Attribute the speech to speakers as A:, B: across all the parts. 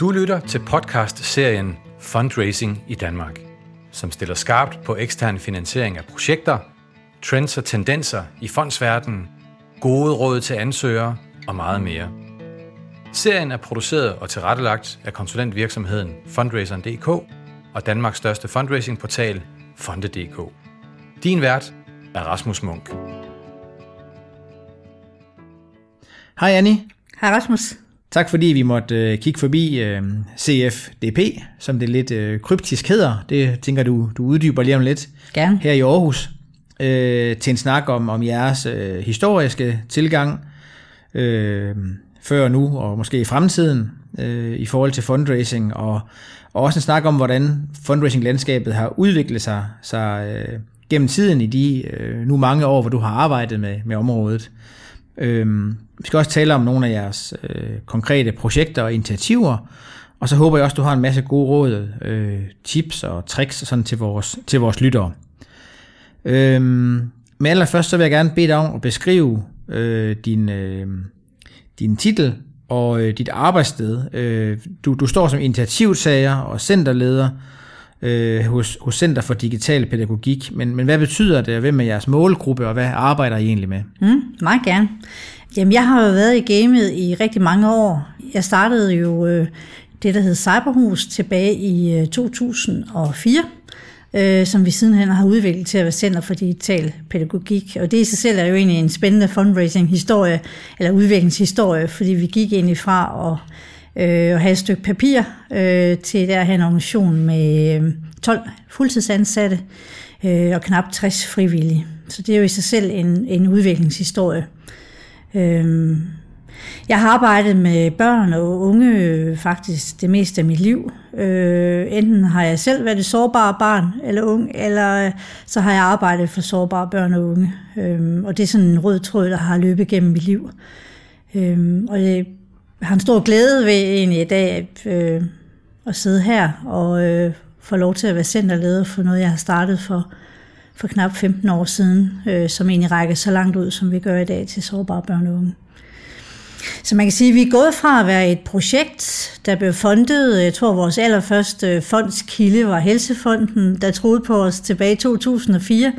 A: Du lytter til podcast-serien Fundraising i Danmark, som stiller skarpt på ekstern finansiering af projekter, trends og tendenser i fondsverdenen, gode råd til ansøgere og meget mere. Serien er produceret og tilrettelagt af konsulentvirksomheden Fundraiseren.dk og Danmarks største fundraisingportal Fonde.dk. Din vært er Rasmus Munk.
B: Hej Annie.
C: Hej Rasmus.
B: Tak fordi vi måtte øh, kigge forbi øh, CFDP, som det lidt øh, kryptisk hedder. Det tænker du, du uddyber lige om lidt.
C: Gerne.
B: Her i Aarhus. Øh, til en snak om, om jeres øh, historiske tilgang øh, før nu og måske i fremtiden øh, i forhold til fundraising og, og også en snak om, hvordan fundraising-landskabet har udviklet sig, sig øh, gennem tiden i de øh, nu mange år, hvor du har arbejdet med, med området. Øhm, vi skal også tale om nogle af jeres øh, konkrete projekter og initiativer, og så håber jeg også, du har en masse gode råd, øh, tips og tricks sådan til, vores, til vores lyttere. Øhm, men allerførst så vil jeg gerne bede dig om at beskrive øh, din, øh, din titel og øh, dit arbejdssted. Øh, du, du står som initiativtager og centerleder øh, hos, hos Center for Digital Pædagogik, men, men hvad betyder det, og hvem er jeres målgruppe, og hvad arbejder I egentlig med?
C: Mm, meget gerne. Jamen, jeg har jo været i gamet i rigtig mange år. Jeg startede jo øh, det, der hed Cyberhus tilbage i øh, 2004, øh, som vi sidenhen har udviklet til at være Center for Digital Pædagogik. Og det i sig selv er jo egentlig en spændende fundraising-historie, eller udviklingshistorie, fordi vi gik egentlig fra at, øh, at have et stykke papir øh, til der at have en organisation med øh, 12 fuldtidsansatte øh, og knap 60 frivillige. Så det er jo i sig selv en, en udviklingshistorie. Øhm, jeg har arbejdet med børn og unge øh, faktisk det meste af mit liv. Øh, enten har jeg selv været et sårbare barn eller ung, eller øh, så har jeg arbejdet for sårbare børn og unge. Øh, og det er sådan en rød tråd, der har løbet gennem mit liv. Øh, og jeg har en stor glæde ved egentlig i dag øh, at sidde her og øh, få lov til at være centerleder for noget, jeg har startet for, for knap 15 år siden, øh, som egentlig rækker så langt ud, som vi gør i dag til sårbare børn og unge. Så man kan sige, at vi er gået fra at være et projekt, der blev fundet. Øh, jeg tror, vores allerførste øh, fondskilde var Helsefonden, der troede på os tilbage i 2004.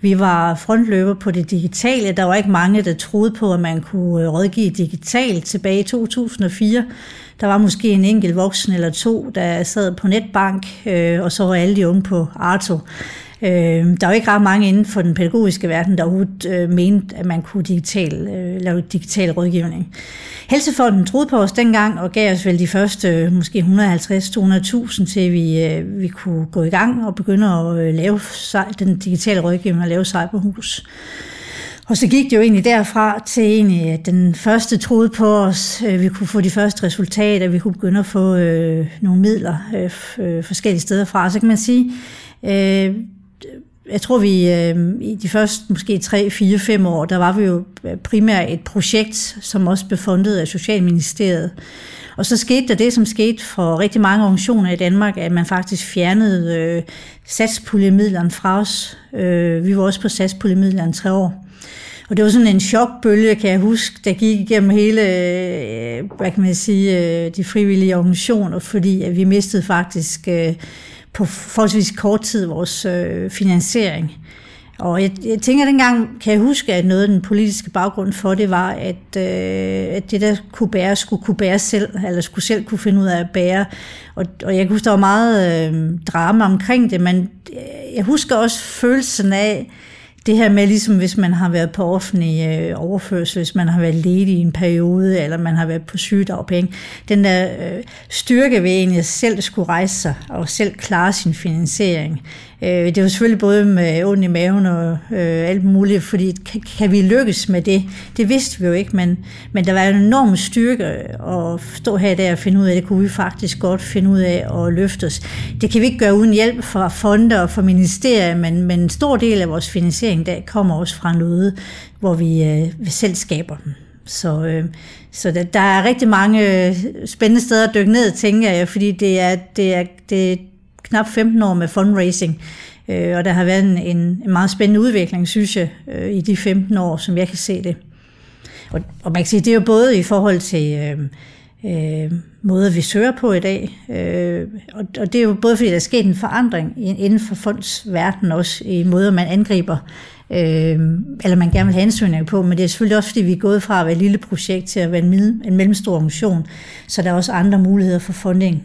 C: Vi var frontløber på det digitale. Der var ikke mange, der troede på, at man kunne øh, rådgive digitalt tilbage i 2004. Der var måske en enkelt voksen eller to, der sad på netbank, og så var alle de unge på Arto. Øh, der er jo ikke ret mange inden for den pædagogiske verden, der overhovedet øh, mente, at man kunne digital, øh, lave digital rådgivning. Helsefonden troede på os dengang og gav os vel de første øh, måske 150-200.000 til, vi, øh, vi kunne gå i gang og begynde at øh, lave den digitale rådgivning og lave cyberhus. Og så gik det jo egentlig derfra til egentlig, at den første troede på os, øh, vi kunne få de første resultater, vi kunne begynde at få øh, nogle midler øh, øh forskellige steder fra. Så kan man sige, øh, jeg tror, vi øh, i de første måske 3, 4, 5 år, der var vi jo primært et projekt, som også blev fundet af Socialministeriet. Og så skete der det, som skete for rigtig mange organisationer i Danmark, at man faktisk fjernede øh, satspuljemidlerne fra os. Øh, vi var også på satspuljemidlerne tre år. Og det var sådan en chokbølge, kan jeg huske, der gik igennem hele, øh, hvad kan man sige, øh, de frivillige organisationer, fordi at vi mistede faktisk øh, på forholdsvis kort tid vores øh, finansiering. Og jeg, jeg tænker, at dengang kan jeg huske, at noget af den politiske baggrund for det var, at, øh, at det, der kunne bære, skulle kunne bære selv, eller skulle selv kunne finde ud af at bære. Og, og jeg kan huske, der var meget øh, drama omkring det, men øh, jeg husker også følelsen af, det her med, ligesom hvis man har været på offentlig øh, overførsel, hvis man har været ledig i en periode, eller man har været på sygedagpenge, den der øh, styrke ved egentlig at selv skulle rejse sig og selv klare sin finansiering. Øh, det var selvfølgelig både med ondt i maven og øh, alt muligt, fordi kan, kan vi lykkes med det? Det vidste vi jo ikke, men, men der var en enorm styrke at stå her der og finde ud af, det kunne vi faktisk godt finde ud af at løfte os. Det kan vi ikke gøre uden hjælp fra fonde og fra ministerier, men, men en stor del af vores finansiering der kommer også fra noget, hvor vi, øh, vi selv skaber dem. Så, øh, så der, der er rigtig mange øh, spændende steder at dykke ned, tænker jeg, fordi det er, det er, det, knap 15 år med fundraising, øh, og der har været en, en, en meget spændende udvikling, synes jeg, øh, i de 15 år, som jeg kan se det. Og, og man kan sige, det er jo både i forhold til, øh, øh, måder, vi søger på i dag. Øh, og, og det er jo både fordi, der er sket en forandring inden for fondsverden også, i måder, man angriber, øh, eller man gerne vil have ansøgninger på, men det er selvfølgelig også, fordi vi er gået fra at være et lille projekt til at være en, en mellemstor organisation, så der er også andre muligheder for funding.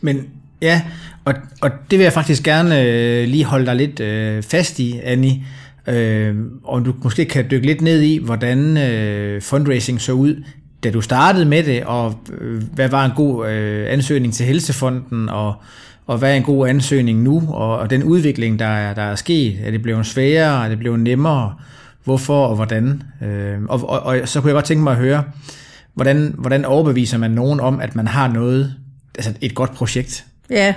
B: Men ja, og, og det vil jeg faktisk gerne øh, lige holde dig lidt øh, fast i, Annie. Øh, om du måske kan dykke lidt ned i, hvordan øh, fundraising så ud da du startede med det, og øh, hvad var en god øh, ansøgning til Helsefonden, og, og hvad er en god ansøgning nu, og, og den udvikling, der er, der er sket, er det blevet sværere, er det blevet nemmere, hvorfor og hvordan. Øh, og, og, og så kunne jeg godt tænke mig at høre, hvordan, hvordan overbeviser man nogen om, at man har noget, altså et godt projekt?
C: Ja,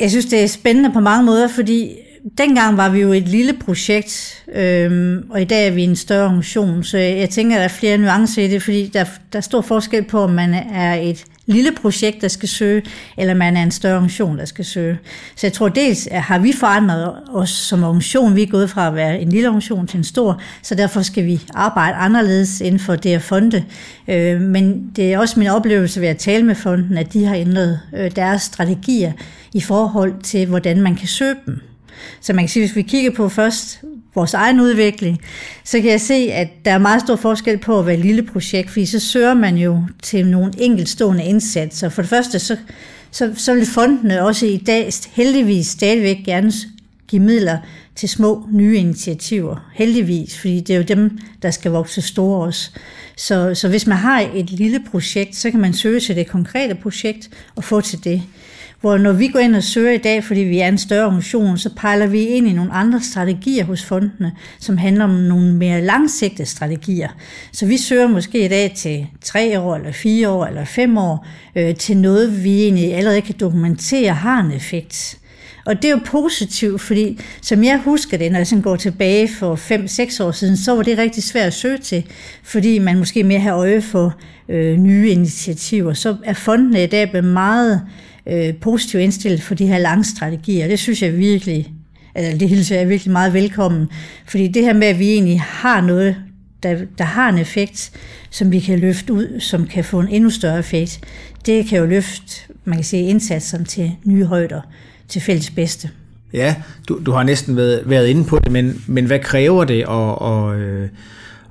C: jeg synes, det er spændende på mange måder, fordi dengang var vi jo et lille projekt, øhm, og i dag er vi en større organisation, så jeg tænker, at der er flere nuancer i det, fordi der, der er stor forskel på, om man er et lille projekt, der skal søge, eller man er en større organisation, der skal søge. Så jeg tror dels, at har vi forandret os som organisation. Vi er gået fra at være en lille organisation til en stor, så derfor skal vi arbejde anderledes inden for det at fonde. Øh, men det er også min oplevelse ved at tale med fonden, at de har ændret øh, deres strategier i forhold til, hvordan man kan søge dem. Så man kan sige, hvis vi kigger på først vores egen udvikling, så kan jeg se, at der er meget stor forskel på at være et lille projekt, fordi så søger man jo til nogle enkeltstående indsatser. For det første, så, så, så vil fondene også i dag heldigvis stadigvæk gerne give midler til små nye initiativer. Heldigvis, fordi det er jo dem, der skal vokse store også. Så, så hvis man har et lille projekt, så kan man søge til det konkrete projekt og få til det. Hvor når vi går ind og søger i dag, fordi vi er en større organisation, så pejler vi ind i nogle andre strategier hos fondene, som handler om nogle mere langsigtede strategier. Så vi søger måske i dag til tre år, eller fire år, eller fem år, øh, til noget, vi egentlig allerede kan dokumentere har en effekt. Og det er jo positivt, fordi som jeg husker det, når jeg sådan går tilbage for 5-6 år siden, så var det rigtig svært at søge til, fordi man måske mere har øje for øh, nye initiativer. Så er fondene i dag blevet meget øh, Øh, positivt indstillet for de her lange strategier. Det synes jeg virkelig, altså det hilser jeg virkelig meget velkommen. Fordi det her med, at vi egentlig har noget, der, der har en effekt, som vi kan løfte ud, som kan få en endnu større effekt, det kan jo løfte, man kan sige, indsatsen til nye højder, til fælles bedste.
B: Ja, du, du har næsten været, været inde på det, men, men hvad kræver det at, at, øh,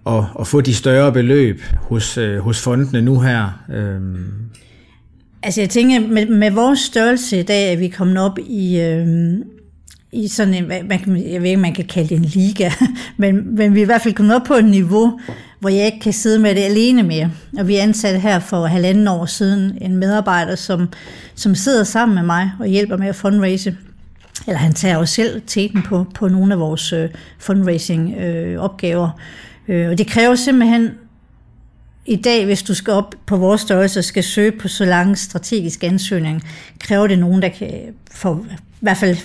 B: at, at få de større beløb hos, øh, hos fondene nu her? Øhm,
C: Altså jeg tænker, med, med vores størrelse i dag, at vi kommet op i, øh, i sådan en, man kan, jeg ved ikke, man kan kalde det en liga, men, men vi er i hvert fald kommet op på et niveau, hvor jeg ikke kan sidde med det alene mere. Og vi ansatte her for halvanden år siden en medarbejder, som, som sidder sammen med mig og hjælper med at fundraise. Eller han tager også selv teten på, på nogle af vores øh, fundraising-opgaver. Øh, øh, og det kræver simpelthen i dag, hvis du skal op på vores størrelse og skal søge på så lang strategisk ansøgning, kræver det nogen, der kan få, i hvert fald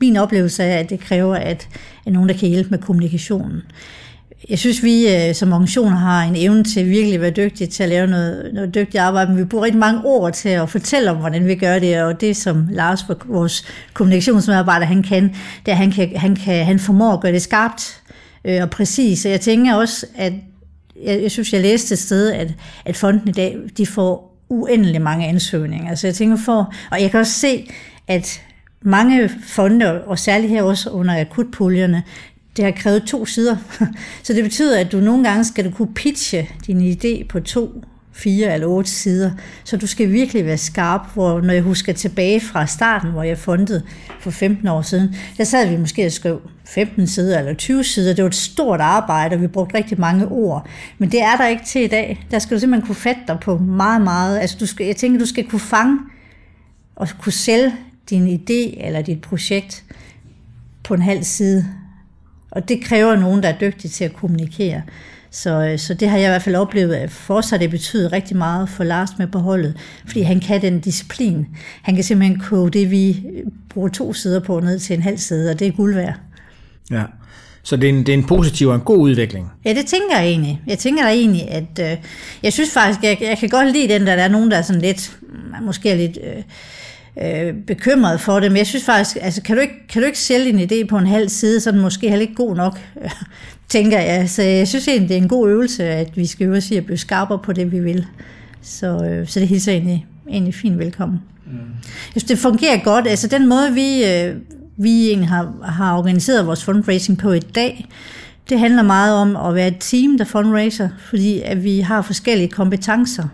C: min oplevelse er, at det kræver, at, at nogen, der kan hjælpe med kommunikationen. Jeg synes, vi øh, som organisation har en evne til virkelig at være dygtige til at lave noget, noget dygtigt arbejde, men vi bruger rigtig mange ord til at fortælle om, hvordan vi gør det, og det som Lars, vores kommunikationsmedarbejder, han kan, det er, at han, kan, han, kan, han formår at gøre det skarpt øh, og præcis. Og jeg tænker også, at jeg, jeg synes, jeg læste et sted, at, at fonden i dag, de får uendelig mange ansøgninger. Altså jeg tænker for, og jeg kan også se, at mange fonde, og særligt her også under akutpuljerne, det har krævet to sider. Så det betyder, at du nogle gange skal du kunne pitche din idé på to fire eller otte sider. Så du skal virkelig være skarp, hvor når jeg husker tilbage fra starten, hvor jeg fundede for 15 år siden, der sad vi måske og skrev 15 sider eller 20 sider. Det var et stort arbejde, og vi brugte rigtig mange ord. Men det er der ikke til i dag. Der skal du simpelthen kunne fatte dig på meget, meget. Altså du skal, jeg tænker, du skal kunne fange og kunne sælge din idé eller dit projekt på en halv side. Og det kræver nogen, der er dygtig til at kommunikere. Så, øh, så det har jeg i hvert fald oplevet, at for os har det betydet rigtig meget for Lars med på holdet, fordi han kan den disciplin. Han kan simpelthen koge det, vi bruger to sider på, ned til en halv side, og det er guld værd.
B: Ja, så det er, en, det er en positiv og en god udvikling.
C: Ja, det tænker jeg egentlig. Jeg tænker da egentlig, at øh, jeg synes faktisk, jeg, jeg kan godt lide den, der, der er nogen, der er sådan lidt, måske er lidt øh, øh, bekymret for det, men jeg synes faktisk, altså kan du, ikke, kan du ikke sælge din idé på en halv side, så er den måske heller ikke god nok
B: tænker jeg. Så jeg synes egentlig, det er en god øvelse, at vi skal øve os i at blive skarpere på det, vi vil.
C: Så, øh, så det hilser egentlig, egentlig fint velkommen. Mm. Jeg synes, det fungerer godt. Altså den måde, vi, øh, vi egentlig har, har organiseret vores fundraising på i dag, det handler meget om at være et team, der fundraiser, fordi at vi har forskellige kompetencer.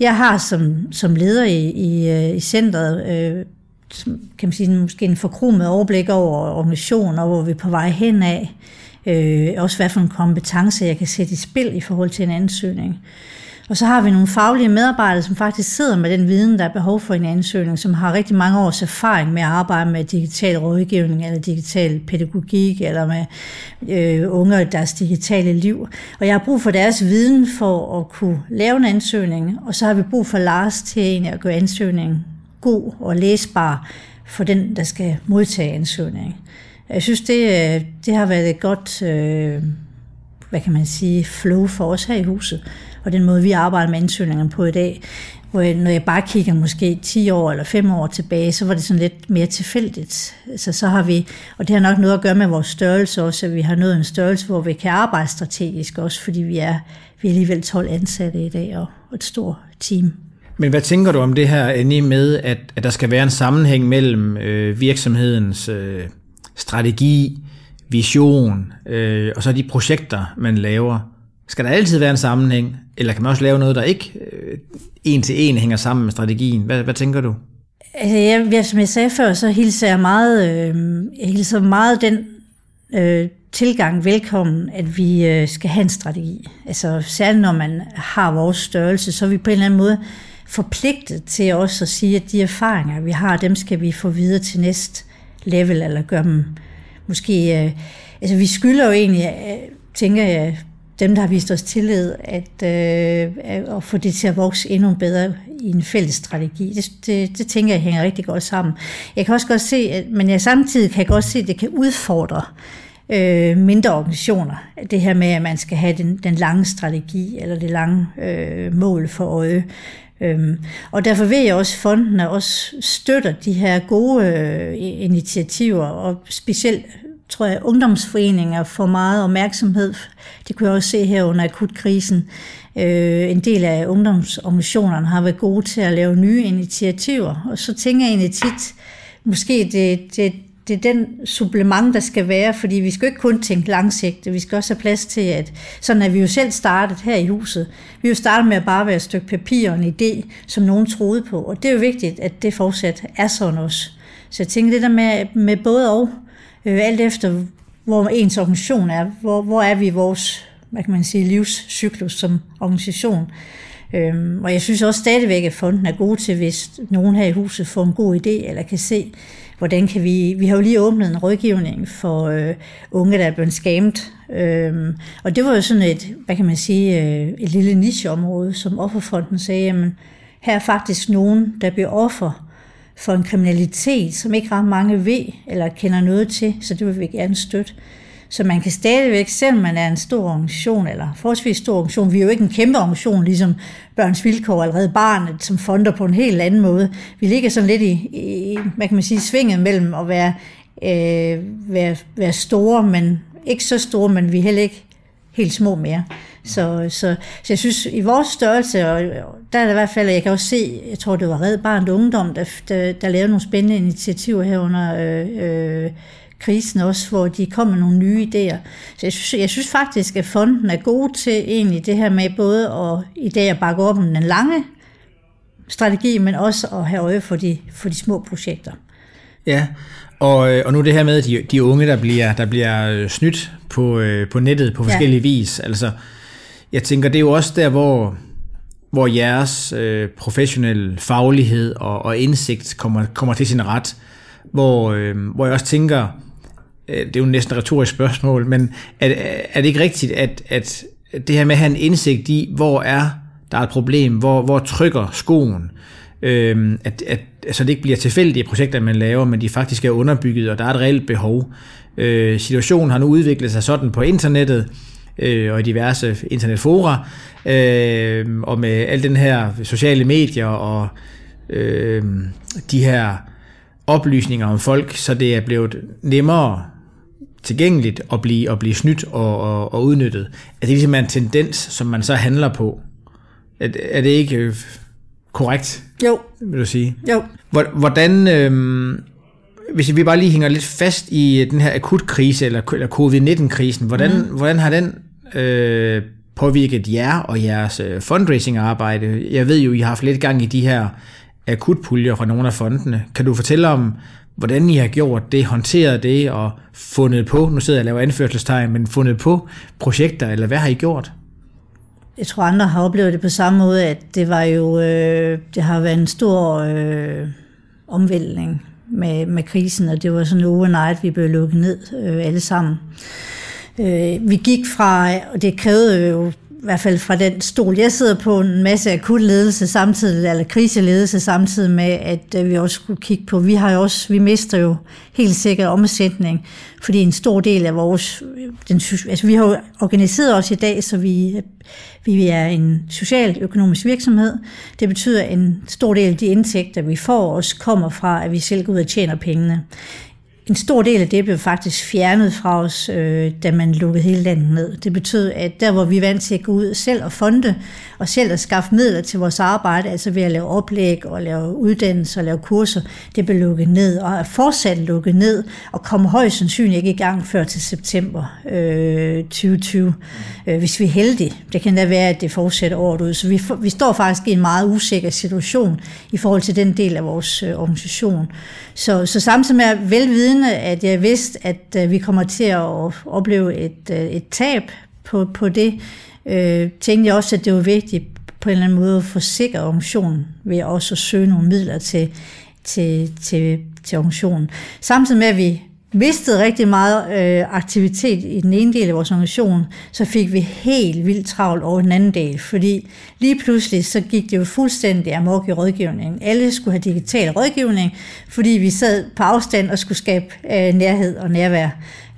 C: Jeg har som, som leder i, i, øh, i centret, øh, kan man sige, måske en forkromet overblik over organisationen, og hvor vi er på vej hen af. Øh, også hvad for en kompetence, jeg kan sætte i spil i forhold til en ansøgning. Og så har vi nogle faglige medarbejdere, som faktisk sidder med den viden, der er behov for en ansøgning, som har rigtig mange års erfaring med at arbejde med digital rådgivning, eller digital pædagogik, eller med øh, unge og deres digitale liv. Og jeg har brug for deres viden for at kunne lave en ansøgning, og så har vi brug for Lars til egentlig at gøre ansøgningen god og læsbar for den, der skal modtage ansøgningen. Jeg synes, det, øh, det har været et godt, øh, hvad kan man sige, flow for os her i huset og den måde, vi arbejder med ansøgningerne på i dag. Hvor jeg, når jeg bare kigger måske 10 år eller 5 år tilbage, så var det sådan lidt mere tilfældigt. Altså, så har vi, og det har nok noget at gøre med vores størrelse også, at vi har nået en størrelse, hvor vi kan arbejde strategisk også, fordi vi er, vi er alligevel 12 ansatte i dag og et stort team.
B: Men hvad tænker du om det her, Annie, med, at, at der skal være en sammenhæng mellem øh, virksomhedens øh, strategi, vision, øh, og så de projekter, man laver? Skal der altid være en sammenhæng, eller kan man også lave noget, der ikke øh, en til en hænger sammen med strategien? Hvad, hvad tænker du?
C: Altså, jeg, som jeg sagde før, så hilser jeg meget, øh, jeg hilser meget den øh, tilgang velkommen, at vi øh, skal have en strategi. Altså særligt når man har vores størrelse, så er vi på en eller anden måde forpligtet til også at sige, at de erfaringer, vi har, dem skal vi få videre til næste level, eller gøre dem måske... Øh, altså vi skylder jo egentlig, øh, tænker jeg, dem, der har vist os tillid, at, øh, at få det til at vokse endnu bedre i en fælles strategi. Det, det, det tænker jeg hænger rigtig godt sammen. Jeg kan også godt se, at, men jeg samtidig kan jeg godt se, at det kan udfordre øh, mindre organisationer. Det her med, at man skal have den, den lange strategi eller det lange øh, mål for øje. Øhm, og derfor ved jeg også, at fondene også støtter de her gode øh, initiativer, og specielt tror jeg, ungdomsforeninger får meget opmærksomhed. Det kunne jeg også se her under akutkrisen. Øh, en del af ungdomsorganisationerne har været gode til at lave nye initiativer, og så tænker jeg egentlig tit, måske det, det, det er den supplement, der skal være, fordi vi skal ikke kun tænke langsigtet, vi skal også have plads til, at sådan er vi jo selv startet her i huset. Vi jo startet med at bare være et stykke papir og en idé, som nogen troede på, og det er jo vigtigt, at det fortsat er sådan også. Så jeg tænker det der med, med både og, øh, alt efter hvor ens organisation er, hvor, hvor er vi i vores hvad kan man sige, livscyklus som organisation. Øhm, og jeg synes også stadigvæk, at fonden er god til, hvis nogen her i huset får en god idé, eller kan se, hvordan kan vi... Vi har jo lige åbnet en rådgivning for øh, unge, der er blevet skamt. øh, og det var jo sådan et, hvad kan man sige, øh, et lille nicheområde, som Offerfonden sagde, jamen, her er faktisk nogen, der bliver offer for en kriminalitet, som ikke ret mange ved eller kender noget til, så det vil vi gerne støtte. Så man kan stadigvæk, selvom man er en stor organisation, eller forholdsvis stor organisation, vi er jo ikke en kæmpe organisation, ligesom Børns Vilkår allerede barnet, som fonder på en helt anden måde. Vi ligger sådan lidt i, i hvad kan man sige, svinget mellem at være, øh, være, være store, men ikke så store, men vi er heller ikke helt små mere. Så, så, så jeg synes, i vores størrelse, og der er det i hvert fald, jeg kan også se, jeg tror, det var Red Barn Ungdom, der, der, der lavede nogle spændende initiativer her under øh, øh, krisen også, hvor de kom med nogle nye idéer. Så jeg synes, jeg synes faktisk, at fonden er god til egentlig det her med både at, i dag at bakke op om den lange strategi, men også at have øje for de, for de små projekter.
B: Ja, og, øh, og nu det her med de, de unge, der bliver, der bliver øh, snydt på, øh, på nettet på forskellige ja. vis. Altså, jeg tænker, det er jo også der, hvor, hvor jeres øh, professionelle faglighed og, og indsigt kommer, kommer til sin ret. Hvor, øh, hvor jeg også tænker, Øh, det er jo næsten et retorisk spørgsmål, men er, er det ikke rigtigt, at, at det her med at have en indsigt i, hvor er der er et problem, hvor, hvor trykker skoen, øh, at, at altså det ikke bliver tilfældige projekter, man laver, men de faktisk er underbygget, og der er et reelt behov. Øh, situationen har nu udviklet sig sådan på internettet, øh, og i diverse internetfora, øh, og med al den her sociale medier og øh, de her oplysninger om folk, så det er blevet nemmere tilgængeligt at blive, at blive snydt og, og, og udnyttet. At det ligesom er en tendens, som man så handler på. Er, er det ikke øh, korrekt,
C: Jo,
B: vil du sige?
C: jo.
B: Hvor- Hvordan, øh, hvis vi bare lige hænger lidt fast i den her akutkrise, eller, eller covid-19-krisen, hvordan, mm. hvordan har den øh, påvirket jer og jeres øh, fundraising-arbejde? Jeg ved jo, I har haft lidt gang i de her akutpuljer fra nogle af fondene. Kan du fortælle om, hvordan I har gjort det, håndteret det og fundet på, nu sidder jeg og laver anførselstegn, men fundet på projekter, eller hvad har I gjort?
C: Jeg tror, andre har oplevet det på samme måde, at det var jo, øh, det har været en stor øh, omvæltning med, med krisen, og det var sådan overnight, vi blev lukket ned øh, alle sammen. Øh, vi gik fra, og det krævede jo i hvert fald fra den stol, jeg sidder på, en masse akut ledelse samtidig, eller kriseledelse samtidig med, at øh, vi også skulle kigge på, vi har jo også, vi mister jo helt sikkert omsætning, fordi en stor del af vores, øh, den, altså vi har jo organiseret os i dag, så vi, øh, vi er en socialt økonomisk virksomhed. Det betyder, at en stor del af de indtægter, vi får, også kommer fra, at vi selv går ud og tjener pengene. En stor del af det blev faktisk fjernet fra os, øh, da man lukkede hele landet ned. Det betød, at der hvor vi er vant til at gå ud selv og fonde, og selv at skaffe midler til vores arbejde, altså ved at lave oplæg og lave uddannelse og lave kurser, det blev lukket ned og er fortsat lukket ned og kommer højst sandsynligt ikke i gang før til september øh, 2020, øh, hvis vi er heldige. Det kan da være, at det fortsætter året ud. Så vi, vi står faktisk i en meget usikker situation i forhold til den del af vores øh, organisation. Så, så samtidig med at velvidende, at jeg vidste, at øh, vi kommer til at opleve et, øh, et tab på, på det, øh, tænkte jeg også, at det var vigtigt på en eller anden måde at forsikre organisationen ved også at søge nogle midler til, til, til, til organisationen. Samtidig med, at vi mistede rigtig meget øh, aktivitet i den ene del af vores organisation, så fik vi helt vildt travlt over den anden del, fordi lige pludselig så gik det jo fuldstændig amok i rådgivningen. Alle skulle have digital rådgivning, fordi vi sad på afstand og skulle skabe øh, nærhed og nærvær.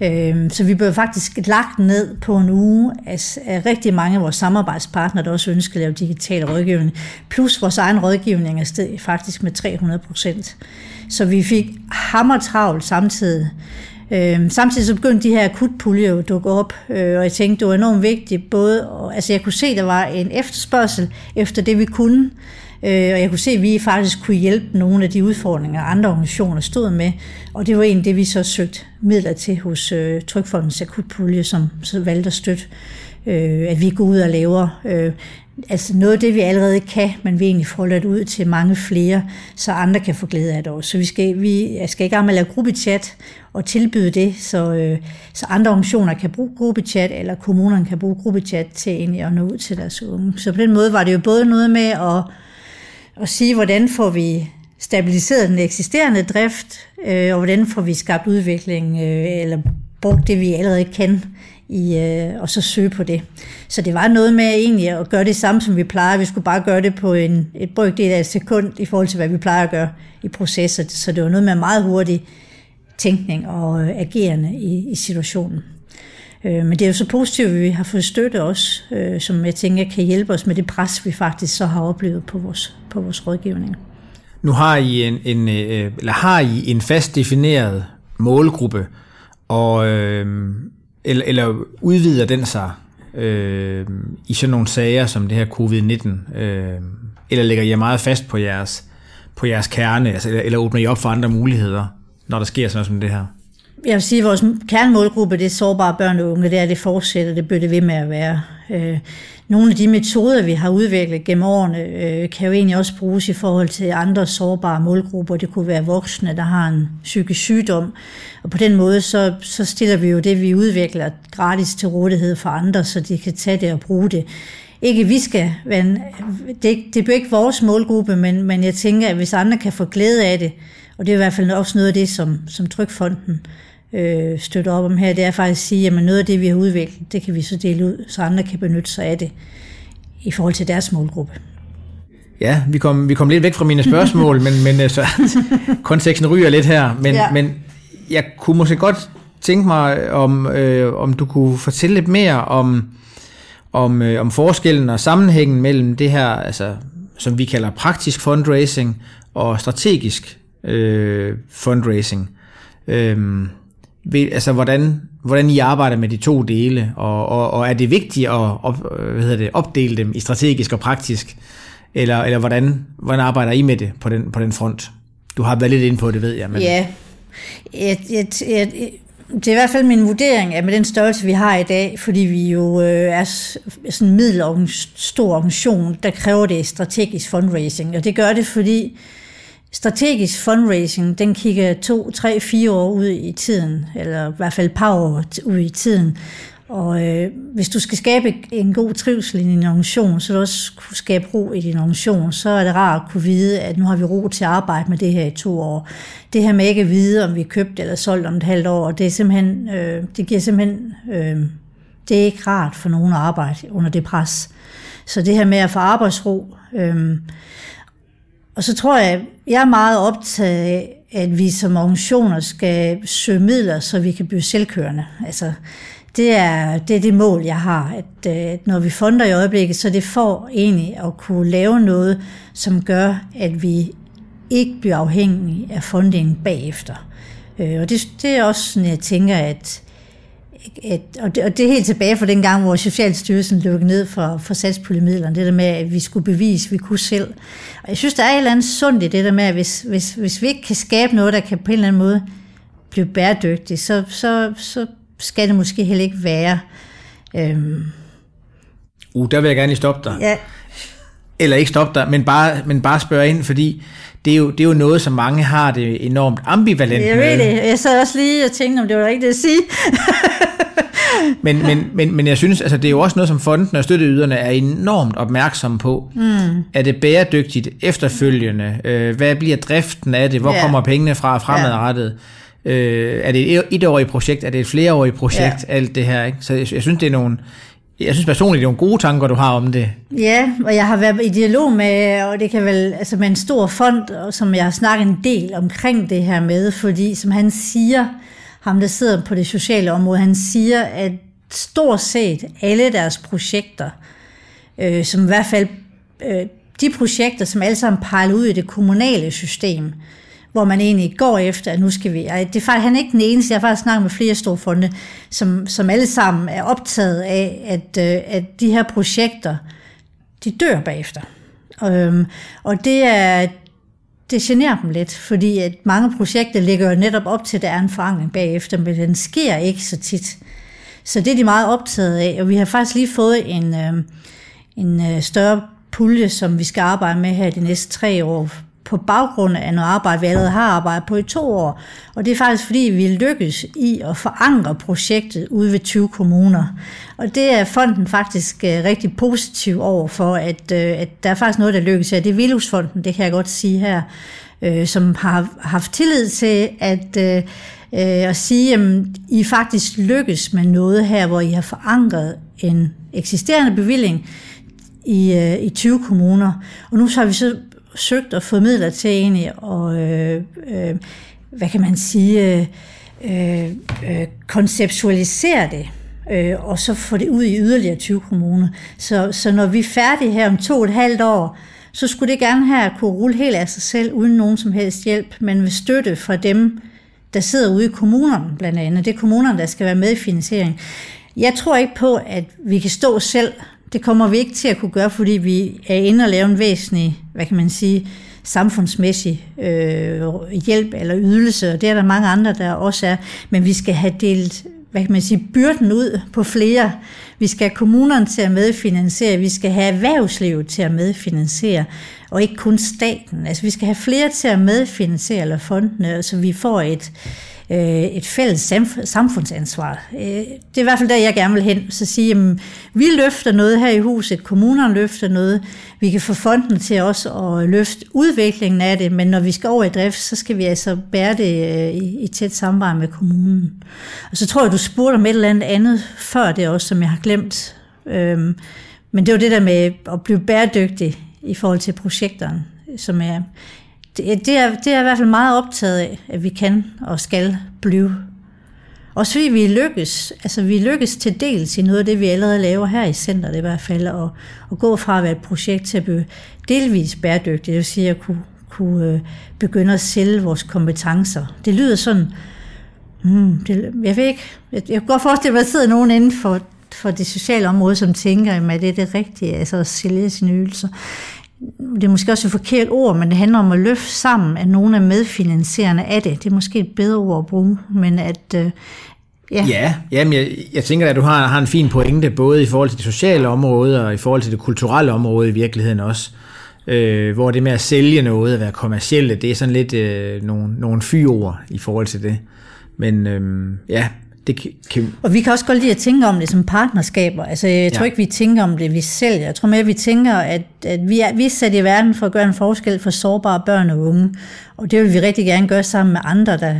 C: Øh, så vi blev faktisk lagt ned på en uge af, af rigtig mange af vores samarbejdspartnere, der også ønskede at lave digital rådgivning, plus vores egen rådgivning er steget faktisk med 300 procent. Så vi fik hammertravlt samtidig. Øh, samtidig så begyndte de her akutpuljer jo at dukke op, øh, og jeg tænkte, det var enormt vigtigt, både, og, altså jeg kunne se, der var en efterspørgsel efter det, vi kunne, Øh, og jeg kunne se, at vi faktisk kunne hjælpe nogle af de udfordringer, andre organisationer stod med, og det var en det, vi så søgte midler til hos øh, Trykfondens akutpulje, som så valgte at støtte, øh, at vi går ud og laver øh, altså noget af det, vi allerede kan, men vi egentlig får ladt ud til mange flere, så andre kan få glæde af det også. Så vi skal, vi jeg skal i gang med at lave gruppechat og tilbyde det, så, øh, så andre organisationer kan bruge gruppechat, eller kommunerne kan bruge gruppechat til egentlig at nå ud til deres unge. Så på den måde var det jo både noget med at, at sige, hvordan får vi stabiliseret den eksisterende drift, øh, og hvordan får vi skabt udvikling, øh, eller brugt det, vi allerede kan, i, øh, og så søge på det. Så det var noget med egentlig at gøre det samme, som vi plejer. Vi skulle bare gøre det på en, et brøkdel af et sekund i forhold til, hvad vi plejer at gøre i processer. Så det var noget med meget hurtig tænkning og øh, agerende i, i situationen. Øh, men det er jo så positivt, at vi har fået støtte også, øh, som jeg tænker kan hjælpe os med det pres, vi faktisk så har oplevet på vores, på vores rådgivning.
B: Nu har I en, en øh, eller har I en fast defineret målgruppe, og øh, eller, eller udvider den sig øh, i sådan nogle sager som det her covid-19, øh, eller lægger I meget fast på jeres på jeres kerne, altså, eller, eller åbner I op for andre muligheder, når der sker sådan noget som det her?
C: Jeg vil sige, at vores kernemålgruppe, det er sårbare børn og unge, det er det fortsætter, det bør det ved med at være. Øh, nogle af de metoder, vi har udviklet gennem årene, øh, kan jo egentlig også bruges i forhold til andre sårbare målgrupper. Det kunne være voksne, der har en psykisk sygdom. Og på den måde, så, så stiller vi jo det, vi udvikler gratis til rådighed for andre, så de kan tage det og bruge det. Ikke vi skal men det, det bliver ikke vores målgruppe, men, men jeg tænker, at hvis andre kan få glæde af det, og det er i hvert fald også noget af det, som, som Trykfonden øh, støtter op om her, det er faktisk at sige, at noget af det, vi har udviklet, det kan vi så dele ud, så andre kan benytte sig af det i forhold til deres målgruppe.
B: Ja, vi kom, vi kom lidt væk fra mine spørgsmål, men, men øh, så konteksten ryger lidt her. Men, ja.
C: Ja.
B: men jeg kunne måske godt tænke mig, om, øh, om du kunne fortælle lidt mere om, om, øh, om forskellen og sammenhængen mellem det her, altså, som vi kalder praktisk fundraising, og strategisk øh, fundraising. Øh, ved, altså, hvordan, hvordan I arbejder med de to dele, og, og, og er det vigtigt at op, øh, hvad hedder det, opdele dem i strategisk og praktisk, eller, eller hvordan, hvordan arbejder I med det på den, på den front? Du har været lidt inde på det, ved jeg. Men...
C: Ja, et, et, et, det er i hvert fald min vurdering, at med den størrelse, vi har i dag, fordi vi jo øh, er sådan en middelstor organisation, der kræver det strategisk fundraising. Og det gør det, fordi strategisk fundraising, den kigger to, tre, fire år ud i tiden, eller i hvert fald et par år ud i tiden. Og øh, hvis du skal skabe en god trivsel i din organisation, så du også kunne skabe ro i din organisation, så er det rart at kunne vide, at nu har vi ro til at arbejde med det her i to år. Det her med ikke at vide, om vi er købt eller solgt om et halvt år, det, er simpelthen, øh, det giver simpelthen, øh, det er ikke rart for nogen at arbejde under det pres. Så det her med at få arbejdsro, øh, og så tror jeg, jeg er meget optaget af, at vi som organisationer skal søge midler, så vi kan blive selvkørende. Altså, det er, det er det mål, jeg har, at, øh, at når vi fonder i øjeblikket, så det får egentlig at kunne lave noget, som gør, at vi ikke bliver afhængige af fundingen bagefter. Øh, og det, det er også sådan, jeg tænker, at, at og, det, og det er helt tilbage fra den gang, hvor Socialstyrelsen lukkede ned for, for satspuljemidlerne, det der med, at vi skulle bevise, at vi kunne selv. Og jeg synes, der er et eller andet sundt i det der med, at hvis, hvis, hvis vi ikke kan skabe noget, der kan på en eller anden måde blive bæredygtigt, så, så, så skal det måske heller ikke være. Øhm.
B: Uh, der vil jeg gerne stoppe dig.
C: Ja.
B: Eller ikke stoppe dig, men bare, men bare spørge ind, fordi det er, jo, det er jo noget, som mange har det enormt ambivalent
C: jeg
B: med.
C: Jeg ved det. Jeg sad også lige og tænkte, om det var rigtigt at sige.
B: men, men, men, men jeg synes, altså, det er jo også noget, som fonden og støtteyderne er enormt opmærksomme på. Mm. Er det bæredygtigt efterfølgende? Øh, hvad bliver driften af det? Hvor ja. kommer pengene fra fremadrettet? Ja Øh, er det et etårigt projekt? Er det et flereårigt projekt? Ja. Alt det her, ikke? Så jeg, jeg synes, det er nogle... Jeg synes personligt, det er nogle gode tanker, du har om det.
C: Ja, og jeg har været i dialog med, og det kan vel, altså med en stor fond, som jeg har snakket en del omkring det her med, fordi som han siger, ham der sidder på det sociale område, han siger, at stort set alle deres projekter, øh, som i hvert fald øh, de projekter, som alle sammen pejler ud i det kommunale system, hvor man egentlig går efter, at nu skal vi... Det er faktisk, han er ikke den eneste, jeg har faktisk snakket med flere store fonde, som, som alle sammen er optaget af, at, øh, at de her projekter, de dør bagefter. Øhm, og det er, det generer dem lidt, fordi at mange projekter ligger jo netop op til, at der er en forandring bagefter, men den sker ikke så tit. Så det er de meget optaget af, og vi har faktisk lige fået en, øh, en øh, større pulje, som vi skal arbejde med her de næste tre år, på baggrund af noget arbejde, vi allerede har arbejdet på i to år. Og det er faktisk fordi, vi lykkes i at forankre projektet ude ved 20 kommuner. Og det er fonden faktisk øh, rigtig positiv over for, at, øh, at der er faktisk noget, der lykkes her. Det er Vilhusfonden, det kan jeg godt sige her, øh, som har haft tillid til at, øh, at sige, at I faktisk lykkes med noget her, hvor I har forankret en eksisterende bevilling i, i 20 kommuner. Og nu så har vi så søgt at få midler til egentlig og øh, øh, hvad kan man sige, øh, øh, øh, konceptualisere det, øh, og så få det ud i yderligere 20 kommuner. Så, så når vi er færdige her om to og et halvt år, så skulle det gerne her kunne rulle helt af sig selv, uden nogen som helst hjælp, men med støtte fra dem, der sidder ude i kommunerne blandt andet. Det er kommunerne, der skal være med i finansieringen. Jeg tror ikke på, at vi kan stå selv det kommer vi ikke til at kunne gøre, fordi vi er inde og lave en væsentlig, hvad kan man sige, samfundsmæssig øh, hjælp eller ydelse, og det er der mange andre, der også er. Men vi skal have delt hvad kan man sige, byrden ud på flere. Vi skal have kommunerne til at medfinansiere, vi skal have erhvervslivet til at medfinansiere, og ikke kun staten. Altså vi skal have flere til at medfinansiere, eller fondene, så vi får et, øh, Øh, et fælles samfundsansvar. Øh, det er i hvert fald der, jeg gerne vil hen. Så sige, jamen, vi løfter noget her i huset, kommunerne løfter noget, vi kan få fonden til os at løfte udviklingen af det, men når vi skal over i drift, så skal vi altså bære det øh, i, i tæt samarbejde med kommunen. Og så tror jeg, du spurgte om et eller andet andet før det også, som jeg har glemt. Øhm, men det var det der med at blive bæredygtig i forhold til projekterne, som er det, det, er, det er jeg i hvert fald meget optaget af, at vi kan og skal blive. Også fordi vi lykkes, altså vi lykkes til dels i noget af det, vi allerede laver her i centret i hvert fald, og, og gå fra at være et projekt til at blive delvis bæredygtigt, det vil sige at kunne, kunne øh, begynde at sælge vores kompetencer. Det lyder sådan Hmm, det, jeg ved ikke. Jeg, jeg kan godt forestille mig, at der sidder nogen inden for, for det sociale område, som tænker, at det er det rigtige, altså at sælge sine ydelser. Det er måske også et forkert ord, men det handler om at løfte sammen, at nogen er medfinansierende af det. Det er måske et bedre ord at bruge, men at, øh,
B: Ja, ja jamen jeg, jeg tænker, at du har, har en fin pointe, både i forhold til det sociale område og i forhold til det kulturelle område i virkeligheden også. Øh, hvor det med at sælge noget og være kommercielle, det er sådan lidt øh, nogle, nogle fyord i forhold til det. Men øh, ja, det kan, kan...
C: Og vi kan også godt lide at tænke om det som partnerskaber. Altså, jeg tror ja. ikke, vi tænker om det, vi sælger. Jeg tror mere, vi tænker, at, at vi, er, vi er sat i verden for at gøre en forskel for sårbare børn og unge. Og det vil vi rigtig gerne gøre sammen med andre, der,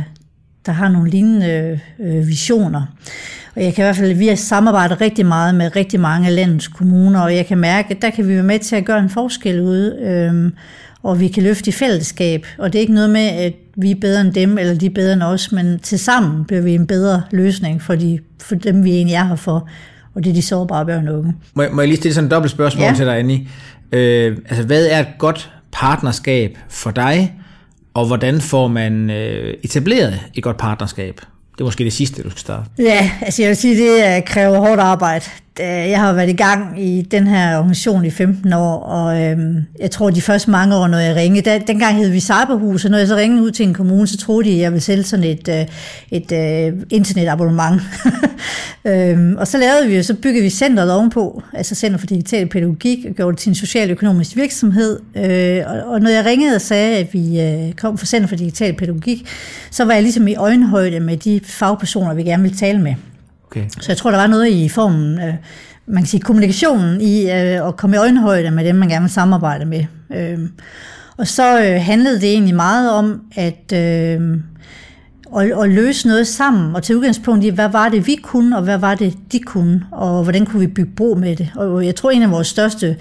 C: der har nogle lignende øh, visioner. Og jeg kan i hvert fald, vi har samarbejdet rigtig meget med rigtig mange af landets kommuner, og jeg kan mærke, at der kan vi være med til at gøre en forskel ude, øh, og vi kan løfte i fællesskab. Og det er ikke noget med, at vi er bedre end dem, eller de er bedre end os, men til sammen bliver vi en bedre løsning for, de, for dem, vi egentlig er her for, og det er de sårbare børn og unge.
B: Må jeg, må jeg lige stille sådan et dobbelt spørgsmål ja. til dig, Annie? Øh, altså, hvad er et godt partnerskab for dig, og hvordan får man øh, etableret et godt partnerskab? Det er måske det sidste, du skal starte.
C: Ja, altså jeg vil sige, det kræver hårdt arbejde. Øh, jeg har været i gang i den her organisation i 15 år, og øh, jeg tror, de første mange år, når jeg ringede, der, dengang hed vi Cyberhus, og når jeg så ringede ud til en kommune, så troede de, at jeg ville sælge sådan et, øh, et, et internetabonnement. øh, og så lavede vi jo, så byggede vi centret ovenpå, altså Center for Digital Pædagogik, og gjorde det til en socialøkonomisk virksomhed. Øh, og, og når jeg ringede og sagde, at vi øh, kom fra Center for Digital Pædagogik, så var jeg ligesom i øjenhøjde med de fagpersoner, vi gerne ville tale med. Okay. Så jeg tror, der var noget i formen, øh, man kan sige kommunikationen i øh, at komme i øjenhøjde med dem, man gerne vil samarbejde med. Øh, og så øh, handlede det egentlig meget om at, øh, at, at løse noget sammen, og til udgangspunkt i, hvad var det, vi kunne, og hvad var det, de kunne, og hvordan kunne vi bygge bro med det. Og jeg tror, en af vores største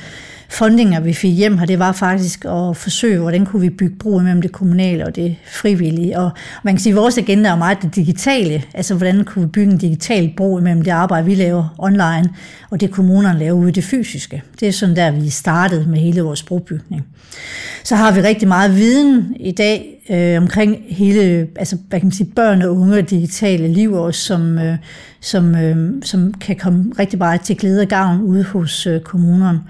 C: fundinger, vi fik hjem her, det var faktisk at forsøge, hvordan kunne vi bygge bro mellem det kommunale og det frivillige. Og man kan sige, at vores agenda er meget det digitale, altså hvordan kunne vi bygge en digital bro mellem det arbejde, vi laver online, og det kommunerne laver ude i det fysiske. Det er sådan der, vi startede med hele vores brobygning. Så har vi rigtig meget viden i dag øh, omkring hele, altså hvad kan man sige, børn og unge og digitale liv også, som, øh, som, øh, som kan komme rigtig meget til glæde og gavn ude hos øh, kommunerne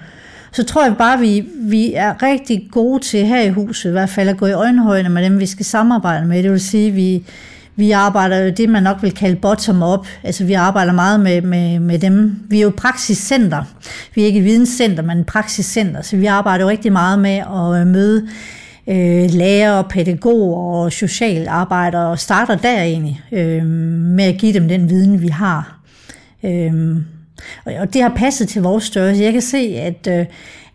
C: så tror jeg bare, vi, vi er rigtig gode til her i huset, i hvert fald at gå i øjenhøjde med dem, vi skal samarbejde med. Det vil sige, vi, vi arbejder jo det, man nok vil kalde bottom-up. Altså vi arbejder meget med, med, med dem. Vi er jo praksiscenter. Vi er ikke et videnscenter, men et praksiscenter. Så vi arbejder jo rigtig meget med at øh, møde øh, lærer, pædagoger og socialarbejdere og starter der egentlig øh, med at give dem den viden, vi har. Øh, og det har passet til vores størrelse. Jeg kan se, at, øh,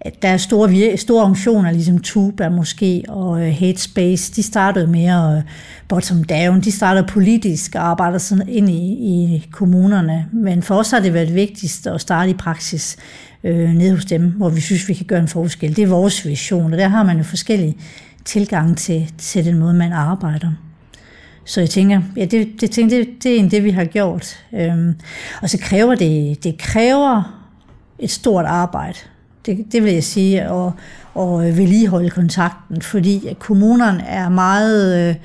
C: at der er store, store organisationer, ligesom Tuba måske, og øh, Headspace, de startede mere øh, bottom down, de startede politisk og arbejder sådan ind i, i kommunerne. Men for os har det været vigtigst at starte i praksis øh, nede hos dem, hvor vi synes, vi kan gøre en forskel. Det er vores vision, og der har man jo forskellige tilgange til, til den måde, man arbejder. Så jeg tænker, ja, det, det, tænker, det, det er det, vi har gjort. Øhm, og så kræver det, det kræver et stort arbejde. Det, det vil jeg sige, og, og vedligeholde kontakten, fordi kommunerne er meget øh,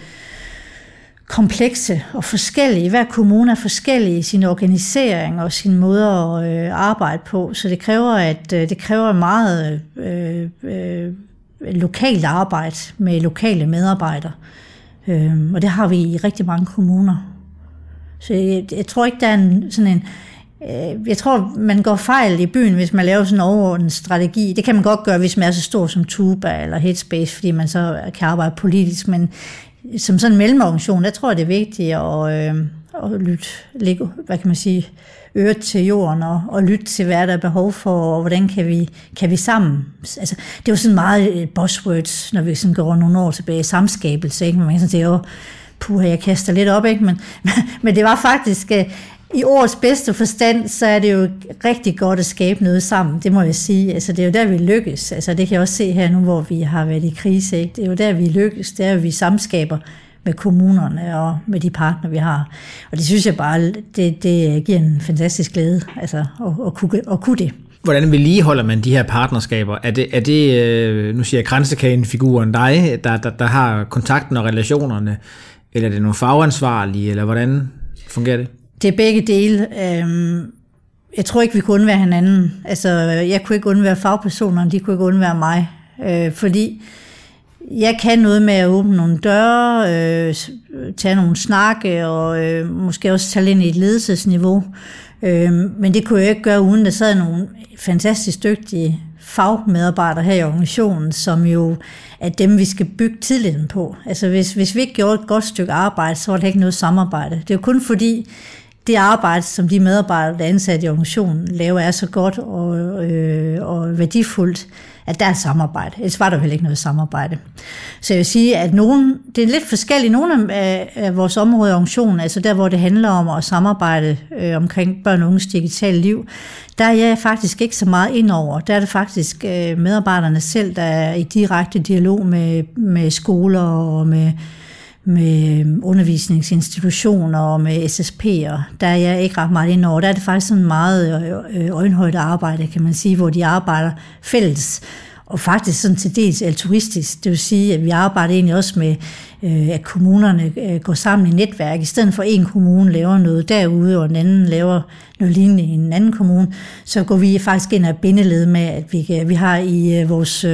C: komplekse og forskellige. Hver kommune er forskellig i sin organisering og sin måde at øh, arbejde på, så det kræver, at øh, det kræver meget øh, øh, lokalt arbejde med lokale medarbejdere. Øhm, og det har vi i rigtig mange kommuner. Så jeg, jeg tror ikke, der er en, sådan en... Øh, jeg tror, man går fejl i byen, hvis man laver sådan en overordnet strategi. Det kan man godt gøre, hvis man er så stor som Tuba eller Headspace, fordi man så kan arbejde politisk. Men som sådan en mellemorganisation, der tror jeg, det er vigtigt at, øh, at lytte, lægge, hvad kan man sige, øret til jorden og, og lytte til, hvad der er behov for, og hvordan kan vi, kan vi sammen. Altså, det var sådan meget øh, buzzwords, når vi sådan går nogle år tilbage, samskabelse, ikke? Man kan sådan sige, åh, puha, jeg kaster lidt op, ikke? Men, men det var faktisk, øh, i årets bedste forstand, så er det jo rigtig godt at skabe noget sammen, det må jeg sige. Altså, det er jo der, vi lykkes. Altså, det kan jeg også se her nu, hvor vi har været i krise. Ikke? Det er jo der, vi lykkes. Det er, at vi samskaber med kommunerne og med de partner, vi har. Og det synes jeg bare, det, det giver en fantastisk glæde altså, at, at, kunne, at kunne det.
B: Hvordan vedligeholder man de her partnerskaber? Er det, er det øh, nu siger jeg kransekagen-figuren dig, der, der, der har kontakten og relationerne? eller er det nogle fagansvarlige, eller hvordan fungerer det?
C: Det er begge dele. Øhm, jeg tror ikke, vi kunne undvære hinanden. Altså, jeg kunne ikke undvære fagpersonerne, de kunne ikke undvære mig. Øh, fordi jeg kan noget med at åbne nogle døre, øh, tage nogle snakke, og øh, måske også tage ind i et ledelsesniveau. Øh, men det kunne jeg ikke gøre, uden der sad nogle fantastisk dygtige fagmedarbejdere her i organisationen, som jo er dem, vi skal bygge tilliden på. Altså hvis, hvis vi ikke gjorde et godt stykke arbejde, så var der ikke noget samarbejde. Det er jo kun fordi, det arbejde, som de medarbejdere, der er ansat i organisationen, laver, er så godt og, øh, og værdifuldt, at der er et samarbejde. Ellers var der jo heller ikke noget samarbejde. Så jeg vil sige, at nogen, det er lidt forskelligt. Nogle af, af vores områder i organisationen, altså der, hvor det handler om at samarbejde øh, omkring børn og unges digitale liv, der er jeg faktisk ikke så meget ind over. Der er det faktisk øh, medarbejderne selv, der er i direkte dialog med, med skoler og med med øhm, undervisningsinstitutioner og med SSP'er, der er jeg ikke ret meget ind over. Der er det faktisk sådan meget øjenhøjde øjenhøjt arbejde, kan man sige, hvor de arbejder fælles og faktisk sådan til dels altruistisk. Det vil sige, at vi arbejder egentlig også med, at kommunerne går sammen i netværk. I stedet for en kommune laver noget derude, og en anden laver noget lignende i en anden kommune, så går vi faktisk ind og bindeled med, at vi, vi har i vores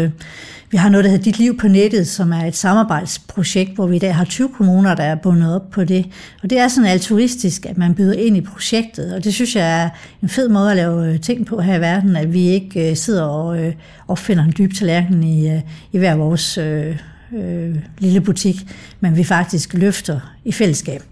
C: vi har noget, der hedder Dit Liv på Nettet, som er et samarbejdsprojekt, hvor vi i dag har 20 kommuner, der er bundet op på det. Og det er sådan altruistisk, at man byder ind i projektet, og det synes jeg er en fed måde at lave øh, ting på her i verden, at vi ikke øh, sidder og øh, opfinder en dyb tallerken i, i hver vores øh, øh, lille butik, men vi faktisk løfter i fællesskab.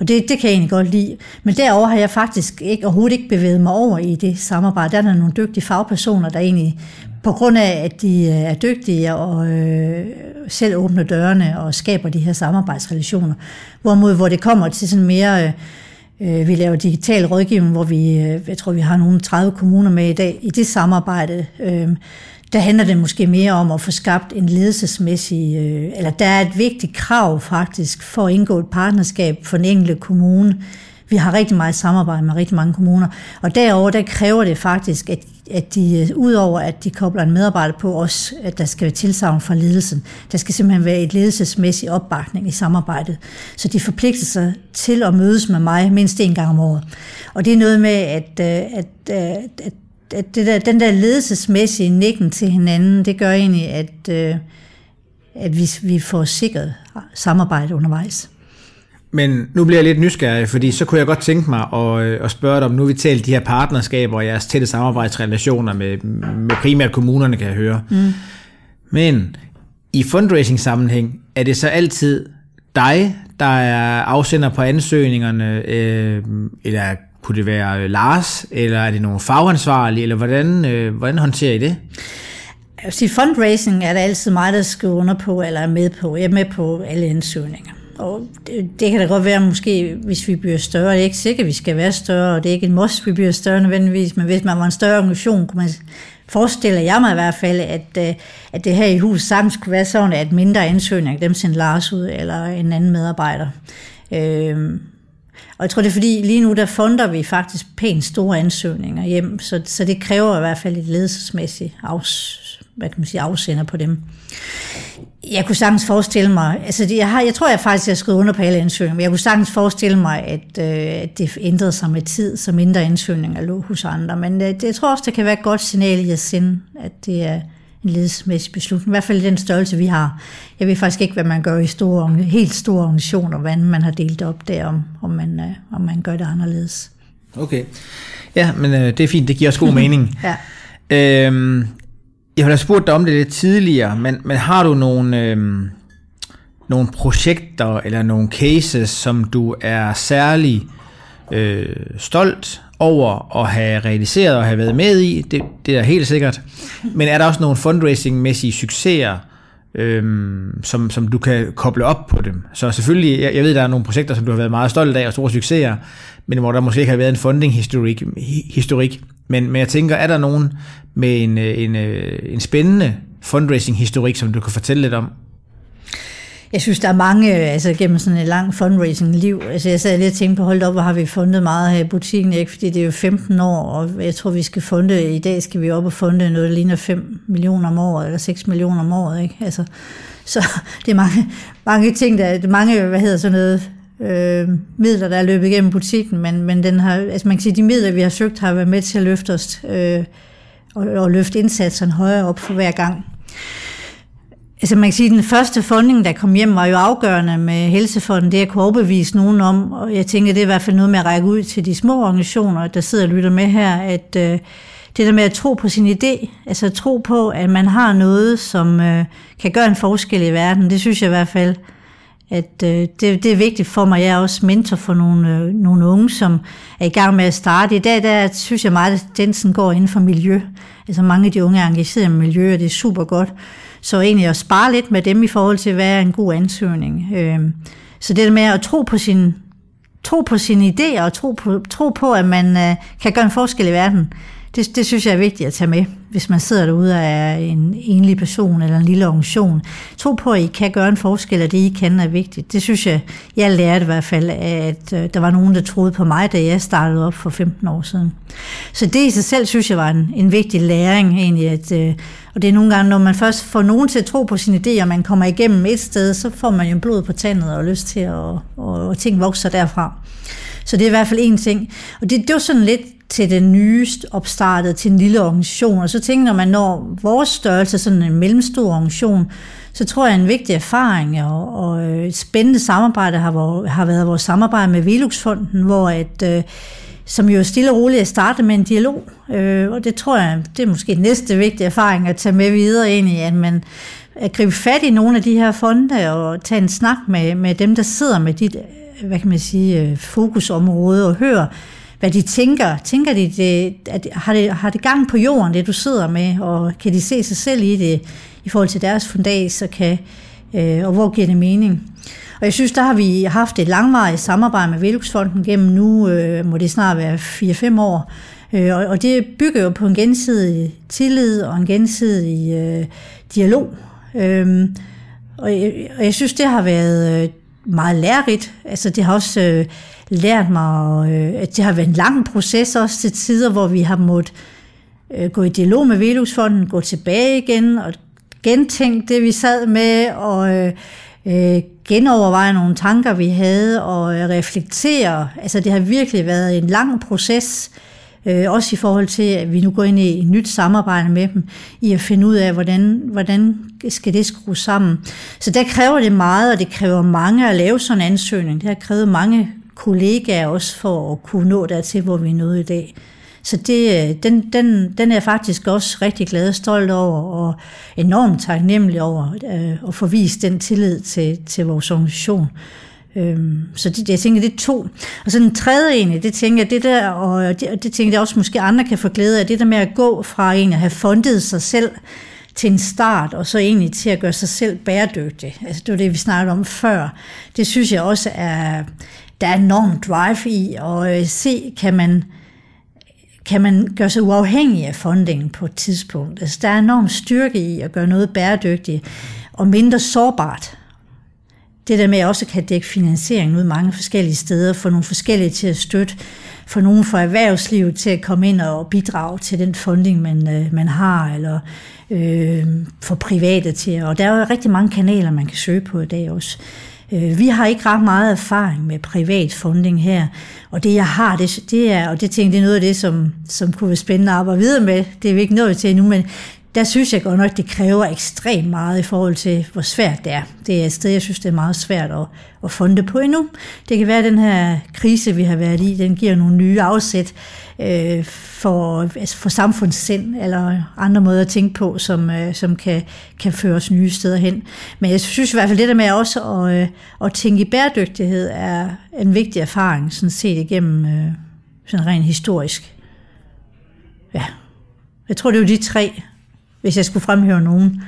C: Og det, det kan jeg egentlig godt lide. Men derover har jeg faktisk ikke, overhovedet ikke bevæget mig over i det samarbejde. Der er der nogle dygtige fagpersoner, der egentlig på grund af, at de øh, er dygtige og øh, selv åbner dørene og skaber de her samarbejdsrelationer. Hvorimod, hvor det kommer til sådan mere... Øh, øh vi laver digital rådgivning, hvor vi, øh, jeg tror, vi har nogle 30 kommuner med i dag. I det samarbejde, øh, der handler det måske mere om at få skabt en ledelsesmæssig, øh, eller der er et vigtigt krav faktisk for at indgå et partnerskab for den enkelte kommune. Vi har rigtig meget samarbejde med rigtig mange kommuner, og derover der kræver det faktisk, at at de, øh, udover at de kobler en medarbejder på os, at der skal være tilsavn fra ledelsen, der skal simpelthen være et ledelsesmæssig opbakning i samarbejdet. Så de forpligter sig til at mødes med mig mindst en gang om året. Og det er noget med, at, øh, at, at, at, at det der, den der ledelsesmæssige nikken til hinanden, det gør egentlig, at, at vi, vi får sikret samarbejde undervejs.
B: Men nu bliver jeg lidt nysgerrig, fordi så kunne jeg godt tænke mig at, øh, at spørge dig om, nu vi talt de her partnerskaber og jeres tætte samarbejdsrelationer med, med primært kommunerne, kan jeg høre. Mm. Men i fundraising-sammenhæng, er det så altid dig, der er afsender på ansøgningerne, øh, eller kunne det være Lars, eller er det nogle fagansvarlige, eller hvordan, øh, hvordan håndterer I det?
C: Jeg vil sige, fundraising er der altid mig, der skriver under på, eller er med på. Jeg er med på alle ansøgninger. Og det, det kan da godt være, måske hvis vi bliver større, det er ikke sikkert, at vi skal være større, og det er ikke en must, vi bliver større nødvendigvis, men hvis man var en større organisation, kunne man forestiller jeg mig i hvert fald, at, øh, at det her i hus sammen kunne være sådan, at mindre ansøgninger, dem sendte Lars ud, eller en anden medarbejder. Øhm, og jeg tror, det er fordi, lige nu der fonder vi faktisk pænt store ansøgninger hjem, så, så det kræver i hvert fald et ledelsesmæssigt afs, hvad kan man sige, afsender på dem. Jeg kunne sagtens forestille mig, altså jeg, har, jeg tror jeg faktisk, jeg har skrevet under på alle ansøgninger, men jeg kunne sagtens forestille mig, at, øh, at det ændrede sig med tid, så mindre ansøgninger lå hos andre. Men øh, det, jeg tror også, det kan være et godt signal i at sende, at det er en ledelsesmæssig beslutning. I hvert fald i den størrelse, vi har. Jeg ved faktisk ikke, hvad man gør i store, helt store organisationer, hvordan man har delt op der, om, om, man, øh, om man gør det anderledes.
B: Okay. Ja, men øh, det er fint. Det giver også god mening.
C: ja.
B: Øhm, jeg har da spurgt dig om det lidt tidligere, men, men har du nogle, øh, nogle projekter eller nogle cases, som du er særlig øh, stolt over at have realiseret og have været med i? Det, det er helt sikkert. Men er der også nogle fundraising-mæssige succeser, øhm, som, som du kan koble op på dem? Så selvfølgelig, jeg, jeg ved, der er nogle projekter, som du har været meget stolt af og store succeser, men hvor der måske ikke har været en funding-historik. Historik. Men, men jeg tænker, er der nogen med en, øh, en, øh, en spændende fundraising-historik, som du kan fortælle lidt om?
C: Jeg synes, der er mange, øh, altså gennem sådan et langt fundraising-liv, altså jeg sad lige og tænkte på, hold op, hvor har vi fundet meget her i butikken, ikke? fordi det er jo 15 år, og jeg tror, vi skal funde, i dag skal vi op og funde noget, der ligner 5 millioner om året, eller 6 millioner om året, ikke? Altså, så det er mange, mange ting, der, det er mange, hvad hedder sådan noget, øh, midler, der er løbet igennem butikken, men, men den har, altså man kan sige, de midler, vi har søgt, har været med til at løfte os, øh, og, og løfte indsatserne højere op for hver gang. Altså man kan sige, at den første funding, der kom hjem, var jo afgørende med Helsefonden, det at kunne overbevise nogen om, og jeg tænker, det er i hvert fald noget med at række ud til de små organisationer, der sidder og lytter med her, at øh, det der med at tro på sin idé, altså tro på, at man har noget, som øh, kan gøre en forskel i verden, det synes jeg i hvert fald, at øh, det, det er vigtigt for mig. Jeg er også mentor for nogle, øh, nogle unge, som er i gang med at starte. I dag der synes jeg meget, at tendensen går inden for miljø. Altså mange af de unge er engageret i miljø, og det er super godt. Så egentlig at spare lidt med dem i forhold til, hvad er en god ansøgning. Øh, så det der med at tro på sin tro på sine idéer og tro på, tro på at man øh, kan gøre en forskel i verden, det, det synes jeg er vigtigt at tage med, hvis man sidder derude og er en enlig person eller en lille organisation. Tro på, at I kan gøre en forskel, og det I kan er vigtigt. Det synes jeg, jeg lærte i hvert fald, at øh, der var nogen, der troede på mig, da jeg startede op for 15 år siden. Så det i sig selv, synes jeg var en, en vigtig læring egentlig, at, øh, og det er nogle gange, når man først får nogen til at tro på sine idéer, og man kommer igennem et sted, så får man jo blod på tandet og lyst til at og, og ting vokser derfra. Så det er i hvert fald en ting. Og det, det var sådan lidt til den nyest opstartet, til en lille organisation. Og så tænker når man når vores størrelse, sådan en mellemstor organisation, så tror jeg, en vigtig erfaring og, og øh, et spændende samarbejde har, har været vores samarbejde med Veluxfonden, hvor at, øh, som jo stille og roligt er startet med en dialog. Øh, og det tror jeg, det er måske næste vigtige erfaring at tage med videre ind i, at man at gribe fat i nogle af de her fonde og tage en snak med, med dem, der sidder med dit, hvad kan man sige, øh, fokusområde og høre, hvad de tænker. Tænker de, det, at, har, det, har det gang på jorden, det du sidder med, og kan de se sig selv i det i forhold til deres fundat, så kan, øh, og hvor giver det mening? Og jeg synes, der har vi haft et langvarigt samarbejde med Veluxfonden gennem nu, øh, må det snart være 4-5 år, øh, og, og det bygger jo på en gensidig tillid og en gensidig øh, dialog. Øh, og, jeg, og jeg synes, det har været øh, meget lærerigt. Altså, det har også øh, lært mig, øh, at det har været en lang proces også til tider, hvor vi har måttet øh, gå i dialog med Velusfonden, gå tilbage igen og gentænke det, vi sad med, og øh, øh genoverveje nogle tanker, vi havde, og reflektere. Altså, det har virkelig været en lang proces, øh, også i forhold til, at vi nu går ind i et nyt samarbejde med dem, i at finde ud af, hvordan, hvordan skal det skrues sammen. Så der kræver det meget, og det kræver mange at lave sådan en ansøgning. Det har krævet mange kollegaer også for at kunne nå dertil, hvor vi er nået i dag. Så det, øh, den, den, den er jeg faktisk også rigtig glad og stolt over, og enormt taknemmelig over øh, at få vist den tillid til, til vores organisation. Øhm, så det, jeg tænker, det er to. Og så den tredje egentlig, det tænker jeg, det der, og det, det tænker jeg også måske andre kan få glæde af, det der med at gå fra en at have fundet sig selv til en start, og så egentlig til at gøre sig selv bæredygtig. Altså det var det, vi snakkede om før. Det synes jeg også er, der er enormt drive i, og øh, se, kan man, kan man gøre sig uafhængig af funding på et tidspunkt. Altså, der er enorm styrke i at gøre noget bæredygtigt og mindre sårbart. Det der med at også kan dække finansiering ud mange forskellige steder, få nogle forskellige til at støtte, få nogen fra erhvervslivet til at komme ind og bidrage til den funding, man, øh, man har, eller øh, få private til. Og der er jo rigtig mange kanaler, man kan søge på i dag også. Øh, vi har ikke ret meget erfaring med privat funding her, og det jeg har, det, det er, og det tænker det er noget af det, som, som kunne være spændende at arbejde videre med. Det er vi ikke nået til endnu, men der synes jeg godt nok, det kræver ekstremt meget i forhold til, hvor svært det er. Det er et sted, jeg synes, det er meget svært at, at funde på endnu. Det kan være, at den her krise, vi har været i, den giver nogle nye afsæt øh, for, altså for samfundssind, eller andre måder at tænke på, som, øh, som kan, kan føre os nye steder hen. Men jeg synes i hvert fald, det der med også at, øh, at tænke i bæredygtighed, er en vigtig erfaring, sådan set igennem øh, sådan rent historisk. Ja, jeg tror, det er jo de tre hvis jeg skulle fremhæve nogen.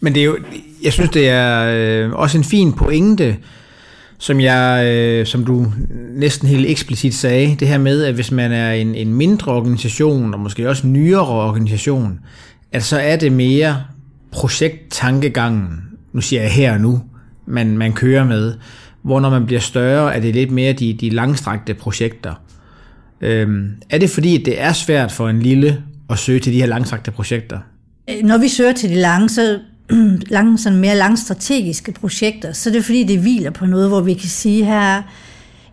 B: Men det er jo, jeg synes, det er øh, også en fin pointe, som jeg, øh, som du næsten helt eksplicit sagde, det her med, at hvis man er en, en mindre organisation, og måske også nyere organisation, at så er det mere projekttankegangen, nu siger jeg her og nu, man, man kører med. Hvor når man bliver større, er det lidt mere de, de langstrakte projekter. Øhm, er det fordi, at det er svært for en lille at søge til de her langstrakte projekter?
C: Når vi søger til de lange, så lang, sådan mere langstrategiske projekter, så er det fordi, det hviler på noget, hvor vi kan sige, her,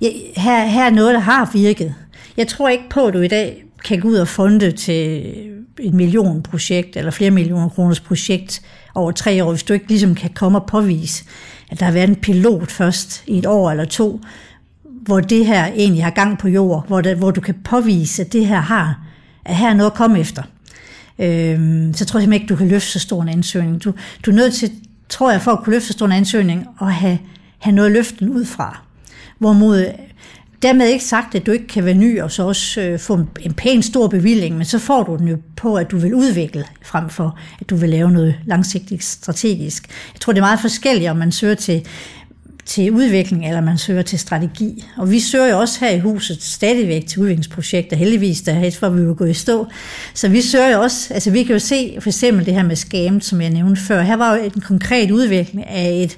C: ja, her, her er noget, der har virket. Jeg tror ikke på, at du i dag kan gå ud og fonde til et millionprojekt, eller flere millioner kroners projekt over tre år, hvis du ikke ligesom kan komme og påvise, at der har været en pilot først i et år eller to, hvor det her egentlig har gang på jord, hvor, det, hvor du kan påvise, at det her har, at her er noget at komme efter. Øhm, så tror jeg simpelthen ikke, du kan løfte så stor en ansøgning. Du, du er nødt til, tror jeg, for at kunne løfte så stor en ansøgning, at have, have noget løften ud fra. Hvorimod, dermed ikke sagt, at du ikke kan være ny og så også øh, få en, en pæn stor bevilling, men så får du den jo på, at du vil udvikle, frem for at du vil lave noget langsigtigt strategisk. Jeg tror, det er meget forskelligt, om man søger til til udvikling, eller man søger til strategi. Og vi søger jo også her i huset stadigvæk til udviklingsprojekter, heldigvis, der er hvor vi vil gå i stå. Så vi søger jo også, altså vi kan jo se for eksempel det her med skamet, som jeg nævnte før. Her var jo en konkret udvikling af et,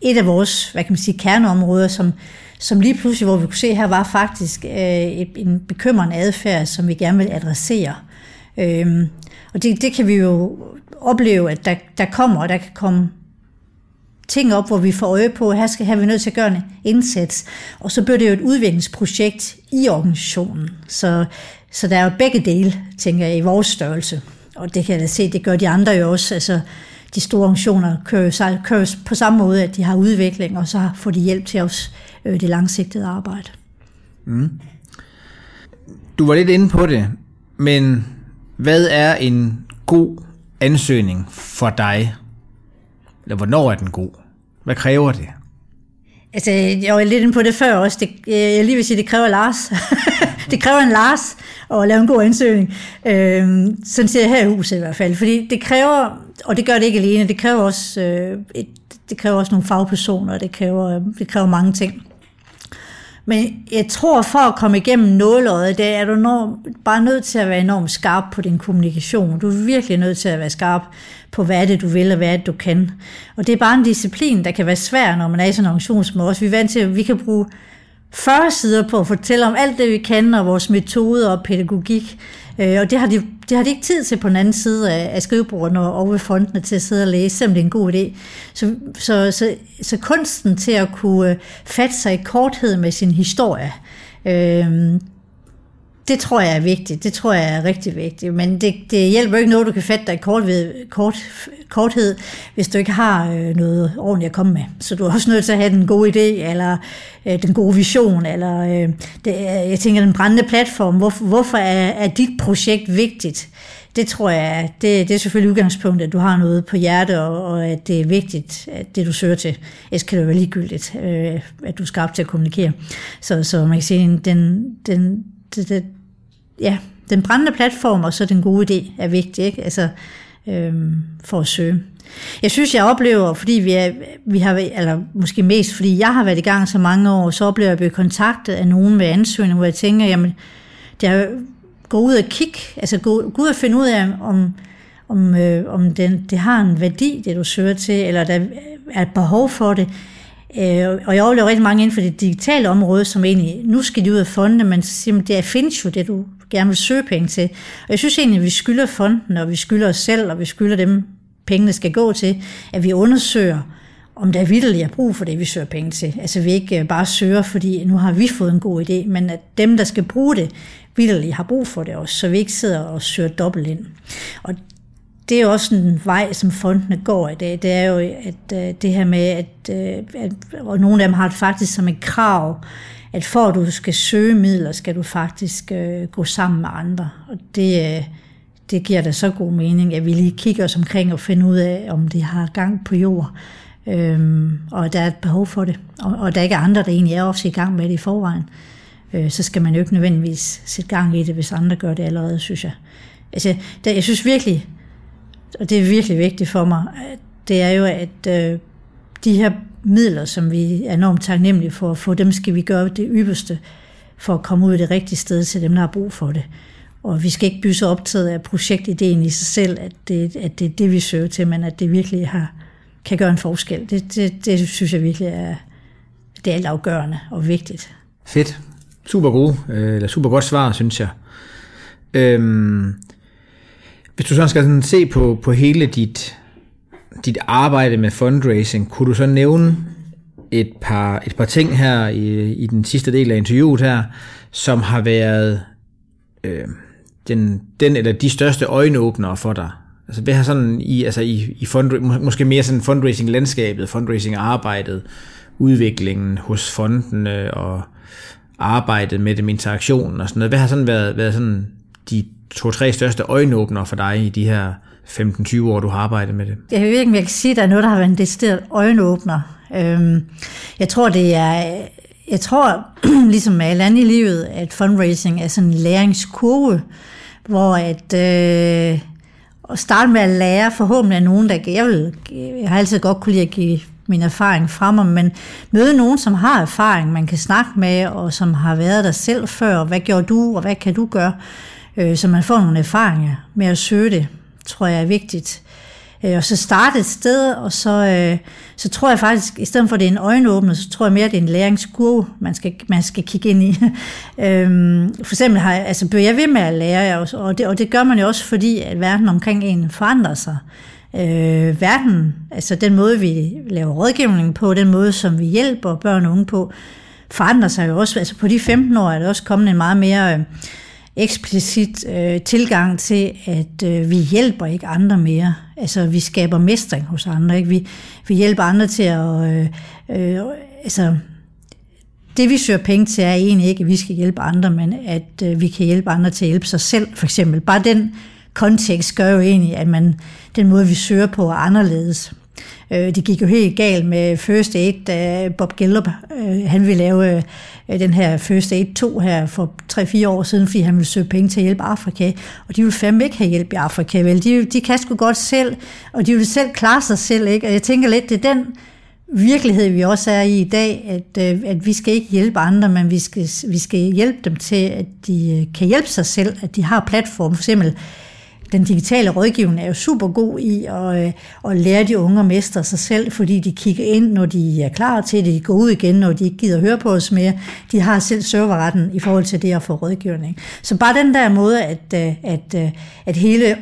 C: et af vores, hvad kan man sige, kerneområder, som, som lige pludselig, hvor vi kunne se her, var faktisk øh, en bekymrende adfærd, som vi gerne vil adressere. Øhm, og det, det kan vi jo opleve, at der, der kommer, og der kan komme ting op, hvor vi får øje på, at her skal her vi nødt til at gøre en indsats. Og så bliver det jo et udviklingsprojekt i organisationen. Så, så der er jo begge dele, tænker jeg, i vores størrelse. Og det kan jeg da se, det gør de andre jo også. Altså, de store organisationer kører, kører på samme måde, at de har udvikling, og så får de hjælp til os øh, det langsigtede arbejde. Mm.
B: Du var lidt inde på det, men hvad er en god ansøgning for dig? Eller hvornår er den god? Hvad kræver det?
C: Altså, jeg var lidt inde på det før også. Det, øh, jeg lige vil sige, det kræver Lars. det kræver en Lars at lave en god ansøgning. Øh, sådan ser jeg her i huset i hvert fald. Fordi det kræver, og det gør det ikke alene, det kræver også, øh, et, det kræver også nogle fagpersoner, det kræver, øh, det kræver mange ting. Men jeg tror, for at komme igennem nåløjet, det er du enorm, bare nødt til at være enormt skarp på din kommunikation. Du er virkelig nødt til at være skarp på, hvad er det, du vil, og hvad er det, du kan. Og det er bare en disciplin, der kan være svær, når man er i sådan en organisation som os. Vi er vant til, at vi kan bruge 40 sider på at fortælle om alt det, vi kan, og vores metoder og pædagogik. Øh, og det har, de, det har de ikke tid til på den anden side af, af skrivebordet og ved fondene til at sidde og læse, selvom det er en god idé. Så, så, så, så kunsten til at kunne øh, fatte sig i korthed med sin historie, øh, det tror jeg er vigtigt. Det tror jeg er rigtig vigtigt. Men det, det hjælper ikke noget, du kan fatte dig kort ved, kort, korthed, hvis du ikke har øh, noget ordentligt at komme med. Så du er også nødt til at have den gode idé, eller øh, den gode vision, eller øh, det, jeg tænker, den brændende platform. Hvor, hvorfor er, er dit projekt vigtigt? Det tror jeg, det, det er selvfølgelig udgangspunktet, at du har noget på hjerte, og, og at det er vigtigt, at det du søger til. Ellers kan det være ligegyldigt, øh, at du er skarp til at kommunikere. Så, så man kan sige, den, den, det, det, ja, den brændende platform og så den gode idé er vigtig, ikke? Altså, øhm, for at søge. Jeg synes, jeg oplever, fordi vi, er, vi har, eller måske mest fordi jeg har været i gang så mange år, så oplever jeg at blive kontaktet af nogen med ansøgning, hvor jeg tænker, jamen, det er, gå ud og kigge, altså gå, gå ud og finde ud af, om, om, øh, om den, det har en værdi, det du søger til, eller der er et behov for det, Øh, og jeg oplever rigtig mange inden for det digitale område, som egentlig, nu skal de ud af fondene, men det findes jo det, du gerne vil søge penge til. Og jeg synes egentlig, at vi skylder fonden, og vi skylder os selv, og vi skylder dem, pengene skal gå til, at vi undersøger, om der vidderligt er brug for det, vi søger penge til. Altså vi ikke øh, bare søger, fordi nu har vi fået en god idé, men at dem, der skal bruge det, vidderligt har brug for det også, så vi ikke sidder og søger dobbelt ind. Og det er også en vej, som fondene går i dag. Det er jo at, øh, det her med, at, øh, at og nogle af dem har det faktisk som et krav, at for at du skal søge midler, skal du faktisk øh, gå sammen med andre. Og det, det giver da så god mening, at vi lige kigger os omkring og finder ud af, om de har gang på jord. øhm, og der er et behov for det. Og, og der er ikke andre, der egentlig er også i gang med det i forvejen. Øh, så skal man jo ikke nødvendigvis sætte gang i det, hvis andre gør det allerede, synes jeg. Altså, der, jeg synes virkelig, og det er virkelig vigtigt for mig, det er jo, at øh, de her midler, som vi er enormt taknemmelige for at få, dem skal vi gøre det ypperste for at komme ud i det rigtige sted til dem, der har brug for det. Og vi skal ikke blive så optaget af projektideen i sig selv, at det, at det er det, vi søger til, men at det virkelig har, kan gøre en forskel. Det, det, det synes jeg virkelig er, det er altafgørende og vigtigt.
B: Fedt. Super gode, øh, eller super godt svar, synes jeg. Øhm, hvis du så skal sådan se på, på hele dit, dit arbejde med fundraising, kunne du så nævne et par, et par ting her i, i den sidste del af interviewet her, som har været øh, den, den eller de største øjenåbnere for dig? Altså hvad har sådan i, altså i, i fund, måske mere sådan fundraising-landskabet, fundraising-arbejdet, udviklingen hos fondene og arbejdet med dem, interaktionen og sådan noget. Hvad har sådan været, været sådan de to-tre største øjenåbner for dig i de her 15-20 år, du har arbejdet med det?
C: Jeg ved ikke, om jeg kan sige, at der er noget, der har været en decideret øjenåbner. Øhm, jeg tror, det er... Jeg tror, ligesom med alt andet i livet, at fundraising er sådan en læringskurve, hvor at... Øh, at starte med at lære forhåbentlig af nogen, der jeg, vil, jeg har altid godt kunne lide at give min erfaring frem om, men møde nogen, som har erfaring, man kan snakke med, og som har været der selv før, hvad gjorde du, og hvad kan du gøre, øh, så man får nogle erfaringer med at søge det, tror jeg er vigtigt. Øh, og så starte et sted, og så, øh, så tror jeg faktisk, i stedet for at det er en øjenåbner, så tror jeg mere, at det er en læringskurve, man skal, man skal kigge ind i. øhm, for eksempel har, jeg, altså, bliver jeg ved med at lære, og det, og det gør man jo også, fordi at verden omkring en forandrer sig. Øh, verden, altså den måde, vi laver rådgivning på, den måde, som vi hjælper børn og unge på, forandrer sig jo også. Altså på de 15 år er der også kommet en meget mere... Øh, eksplicit øh, tilgang til, at øh, vi hjælper ikke andre mere. Altså, vi skaber mestring hos andre. Ikke? Vi, vi hjælper andre til at... Øh, øh, altså, det vi søger penge til er egentlig ikke, at vi skal hjælpe andre, men at øh, vi kan hjælpe andre til at hjælpe sig selv, for eksempel. Bare den kontekst gør jo egentlig, at man, den måde, vi søger på, er anderledes. Øh, det gik jo helt galt med First Aid, da Bob Gellup, øh, han ville lave øh, den her First Aid 2 her for 3-4 år siden, fordi han ville søge penge til at hjælpe Afrika. Og de ville fandme ikke have hjælp i Afrika, vel? De, de kan sgu godt selv, og de ville selv klare sig selv, ikke? Og jeg tænker lidt, det er den virkelighed, vi også er i i dag, at, øh, at vi skal ikke hjælpe andre, men vi skal, vi skal hjælpe dem til, at de øh, kan hjælpe sig selv, at de har platform. For eksempel den digitale rådgivning er jo super god i at, øh, at lære de unge at mestre sig selv, fordi de kigger ind, når de er klar til det, de går ud igen, når de ikke gider høre på os mere. De har selv serverretten i forhold til det at få rådgivning. Så bare den der måde, at, øh, at, øh, at hele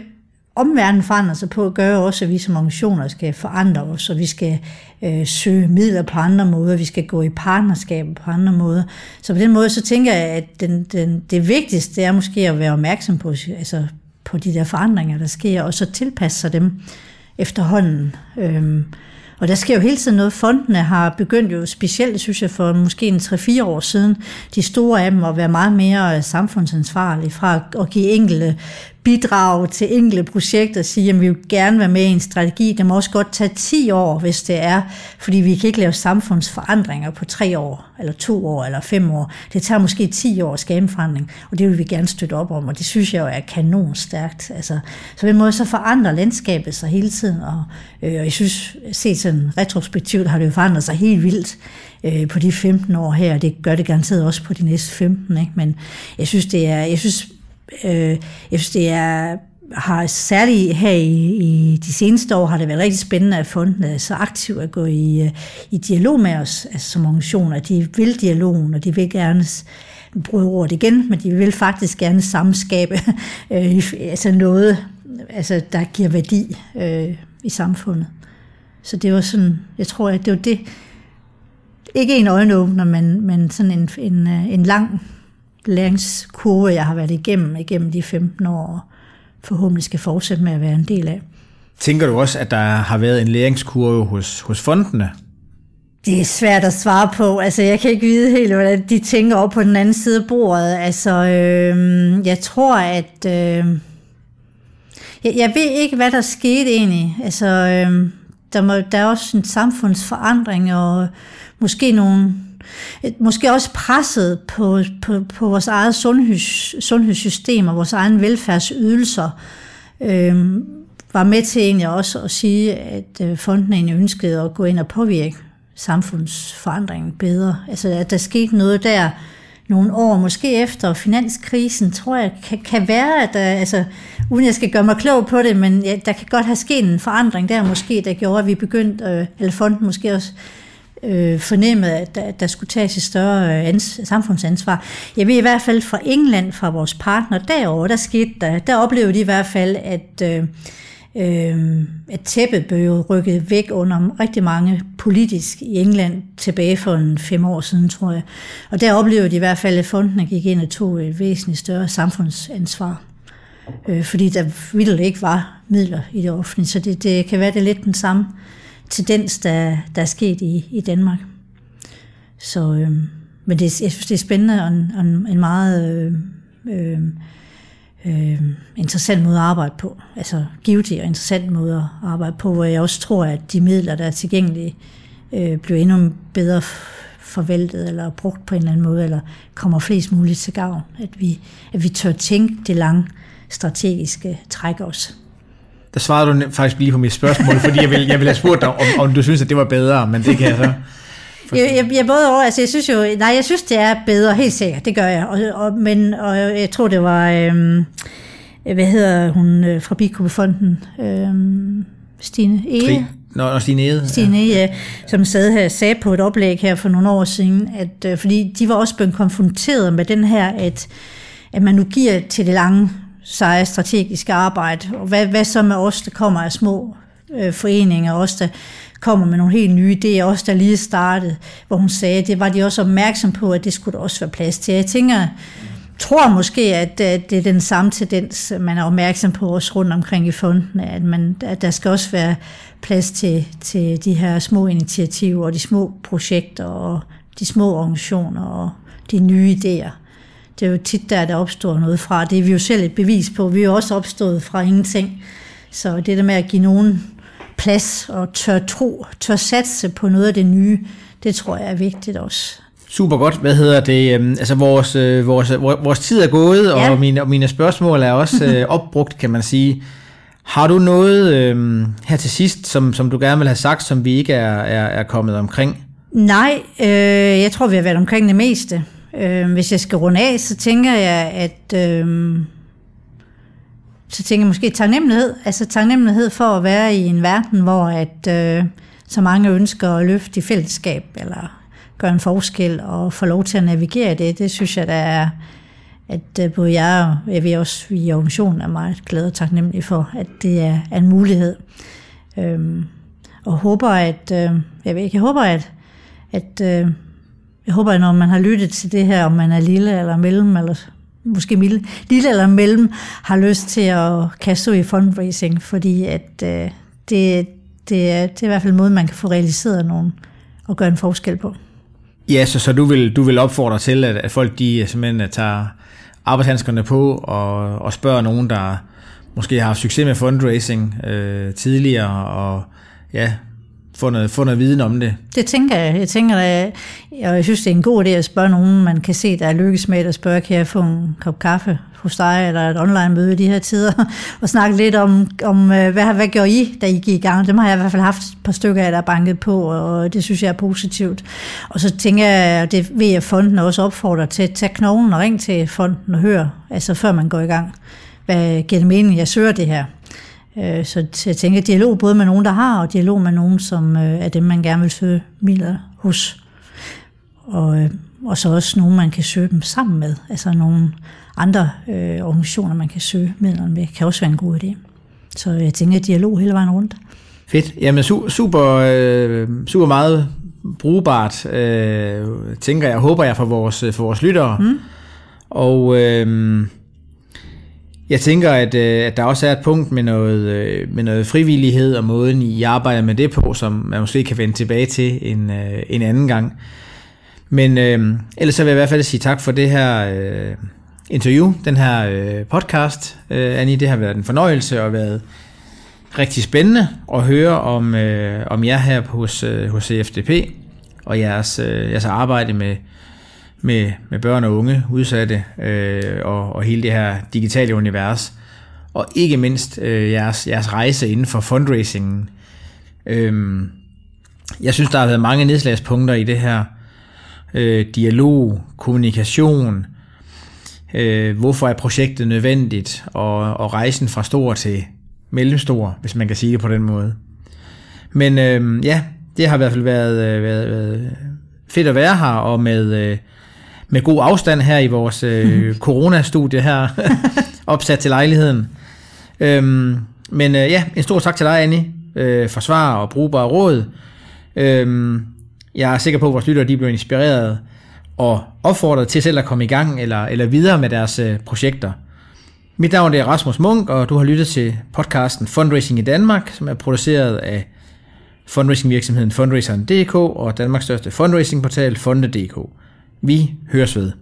C: omverdenen forandrer sig på, gør også, at vi som organisationer skal forandre os, og vi skal øh, søge midler på andre måder, vi skal gå i partnerskab på andre måder. Så på den måde, så tænker jeg, at den, den, det vigtigste er måske at være opmærksom på, altså på de der forandringer, der sker, og så tilpasse sig dem efterhånden. Øhm, og der sker jo hele tiden noget. Fondene har begyndt jo specielt, synes jeg, for måske en 3-4 år siden, de store af dem at være meget mere samfundsansvarlige fra at give enkelte bidrage til enkelte projekter og sige, at vi vil gerne være med i en strategi. Det må også godt tage 10 år, hvis det er, fordi vi kan ikke lave samfundsforandringer på 3 år, eller 2 år, eller 5 år. Det tager måske 10 år at skabe forandring, og det vil vi gerne støtte op om, og det synes jeg jo er kanon stærkt. Altså, så på den måde så forandrer landskabet sig hele tiden, og, øh, og jeg synes, set sådan retrospektivt har det jo forandret sig helt vildt øh, på de 15 år her, og det gør det garanteret også på de næste 15, ikke? men jeg synes, det er, jeg synes Øh, jeg synes, det er har særligt her i, i de seneste år har det været rigtig spændende, at fonden er øh, så aktiv at gå i, øh, i dialog med os altså som organisationer. De vil dialogen, og de vil gerne bruge ordet igen, men de vil faktisk gerne samskabe øh, altså noget, altså, der giver værdi øh, i samfundet. Så det var sådan, jeg tror, at det var det, ikke en øjenåbner, men, men sådan en, en, øh, en lang læringskurve, jeg har været igennem igennem de 15 år, og forhåbentlig skal fortsætte med at være en del af.
B: Tænker du også, at der har været en læringskurve hos, hos fondene?
C: Det er svært at svare på. Altså, jeg kan ikke vide helt, hvordan de tænker op på den anden side af bordet. Altså, øh, jeg tror, at... Øh, jeg, jeg ved ikke, hvad der skete egentlig. Altså, øh, der, må, der er også en samfundsforandring, og måske nogle måske også presset på, på, på vores eget sundheds, sundhedssystem og vores egen velfærdsydelser, øh, var med til egentlig også at sige, at øh, fonden egentlig ønskede at gå ind og påvirke samfundsforandringen bedre. Altså, at der skete noget der, nogle år, måske efter finanskrisen, tror jeg, kan, kan være, at der, altså, uden jeg skal gøre mig klog på det, men ja, der kan godt have sket en forandring der måske, der gjorde, at vi begyndte, øh, eller fonden måske også øh, fornemmede, at der, der skulle tages et større øh, ans, samfundsansvar. Jeg ved i hvert fald fra England, fra vores partner derovre, der skete der, der oplevede de i hvert fald, at øh, øh, at tæppet blev rykket væk under rigtig mange politisk i England tilbage for en fem år siden, tror jeg. Og der oplevede de i hvert fald, at fondene gik ind og tog et væsentligt større samfundsansvar. Øh, fordi der vildt ikke var midler i det offentlige, så det, det kan være, det er lidt den samme tendens, der, der er sket i, i Danmark. Så, øh, men det, jeg synes, det er spændende og en, en meget øh, øh, øh, interessant måde at arbejde på. Altså givetig og interessant måde at arbejde på, hvor jeg også tror, at de midler, der er tilgængelige, øh, bliver endnu bedre forvaltet eller brugt på en eller anden måde, eller kommer flest muligt til gavn. At vi, at vi tør tænke det lange strategiske træk også.
B: Der svarede du faktisk lige på mit spørgsmål, fordi jeg ville, jeg ville have spurgt dig, om, om du synes, at det var bedre, men det kan jeg så
C: jeg, jeg, jeg både over, altså jeg synes jo, nej, jeg synes det er bedre, helt sikkert, det gør jeg, og, og, men og jeg tror det var, øhm, hvad hedder hun øh, fra Bikubefonden, øhm, Stine Ege?
B: Nå, Stine Ege.
C: Stine Ege, ja. som sad her, sagde på et oplæg her for nogle år siden, at øh, fordi de var også blevet konfronteret med den her, at, at man nu giver til det lange, seje strategiske arbejde, og hvad, hvad så med os, der kommer af små øh, foreninger, os der kommer med nogle helt nye idéer, os der lige startede, hvor hun sagde, det var de også opmærksom på, at det skulle der også være plads til. Jeg tænker, tror måske, at det er den samme tendens, man er opmærksom på også rundt omkring i fonden, at, man, at der skal også være plads til, til de her små initiativer og de små projekter og de små organisationer og de nye idéer. Det er jo tit der, der opstår noget fra. Det er vi jo selv et bevis på. Vi er jo også opstået fra ingenting. Så det der med at give nogen plads og tør tro, tør satse på noget af det nye, det tror jeg er vigtigt også.
B: Super godt. Hvad hedder det? Øhm, altså vores, øh, vores, vores tid er gået, ja. og, mine, og mine spørgsmål er også øh, opbrugt, kan man sige. Har du noget øh, her til sidst, som, som du gerne vil have sagt, som vi ikke er, er, er kommet omkring?
C: Nej, øh, jeg tror, vi har været omkring det meste. Øh, hvis jeg skal runde af, så tænker jeg, at øh, så tænker jeg måske taknemmelighed. Altså taknemmelighed for at være i en verden, hvor at, øh, så mange ønsker at løfte i fællesskab, eller gøre en forskel, og få lov til at navigere i det. Det synes jeg, der er, at øh, både jeg og jeg ved også, vi i organisationen er meget glade og taknemmelige for, at det er, en mulighed. Øhm, og håber, at, øh, jeg ved ikke, jeg håber, at, at øh, jeg håber, at når man har lyttet til det her, om man er lille eller mellem, eller måske lille eller mellem, har lyst til at kaste ud i fundraising, fordi at, øh, det, det, er, det er i hvert fald en måde, man kan få realiseret nogen og gøre en forskel på.
B: Ja, så, så du, vil, du vil opfordre til, at, at folk de øh, simpelthen øh, tager arbejdshandskerne på og, og spørger nogen, der måske har haft succes med fundraising øh, tidligere, og ja, få noget, få noget viden om det.
C: Det tænker jeg. Jeg tænker, at jeg, jeg synes, det er en god idé at spørge nogen, man kan se, der er lykkes med at spørge, kan jeg få en kop kaffe hos dig, eller et online møde i de her tider, og snakke lidt om, om øh, hvad, hvad gjorde I, da I gik i gang? Dem har jeg i hvert fald haft et par stykker af, der er banket på, og det synes jeg er positivt. Og så tænker jeg, og det ved jeg, fonden også opfordrer til, at tage knoglen og ring til fonden og høre, altså før man går i gang. Hvad giver det mening, jeg søger det her? Øh, så jeg tænker dialog både med nogen, der har, og dialog med nogen, som øh, er dem, man gerne vil søge midler hos. Og, øh, og så også nogen, man kan søge dem sammen med. Altså nogle andre øh, organisationer, man kan søge midlerne med, kan også være en god idé. Så jeg tænker dialog hele vejen rundt.
B: Fedt. Jamen super, øh, super meget brugbart, øh, tænker jeg, håber jeg for vores, for vores lyttere. Mm. Og øh, jeg tænker, at, øh, at der også er et punkt med noget, øh, med noget frivillighed og måden, I arbejder med det på, som man måske kan vende tilbage til en, øh, en anden gang. Men øh, ellers så vil jeg i hvert fald sige tak for det her øh, interview, den her øh, podcast, øh, Annie. Det har været en fornøjelse og været rigtig spændende at høre om, øh, om jer her hos, øh, hos CFDP og jeres, øh, jeres arbejde med, med, med børn og unge udsatte øh, og, og hele det her digitale univers. Og ikke mindst øh, jeres, jeres rejse inden for fundraisingen. Øhm, jeg synes, der har været mange nedslagspunkter i det her. øh, dialog, kommunikation, øh, hvorfor er projektet nødvendigt, og, og rejsen fra stor til mellemstor, hvis man kan sige det på den måde. Men øh, ja, det har i hvert fald været, øh, været, været fedt at være her, og med, øh, med god afstand her i vores øh, coronastudie her, opsat til lejligheden. Øhm, men øh, ja, en stor tak til dig, Annie, øh, for svar og brugbare råd. Øhm, jeg er sikker på, at vores lyttere de blev inspireret og opfordret til selv at komme i gang eller, eller videre med deres øh, projekter. Mit navn er Rasmus Munk, og du har lyttet til podcasten Fundraising i Danmark, som er produceret af fundraisingvirksomheden Fundraiseren.dk og Danmarks største fundraisingportal Fonde.dk. Vi høres ved.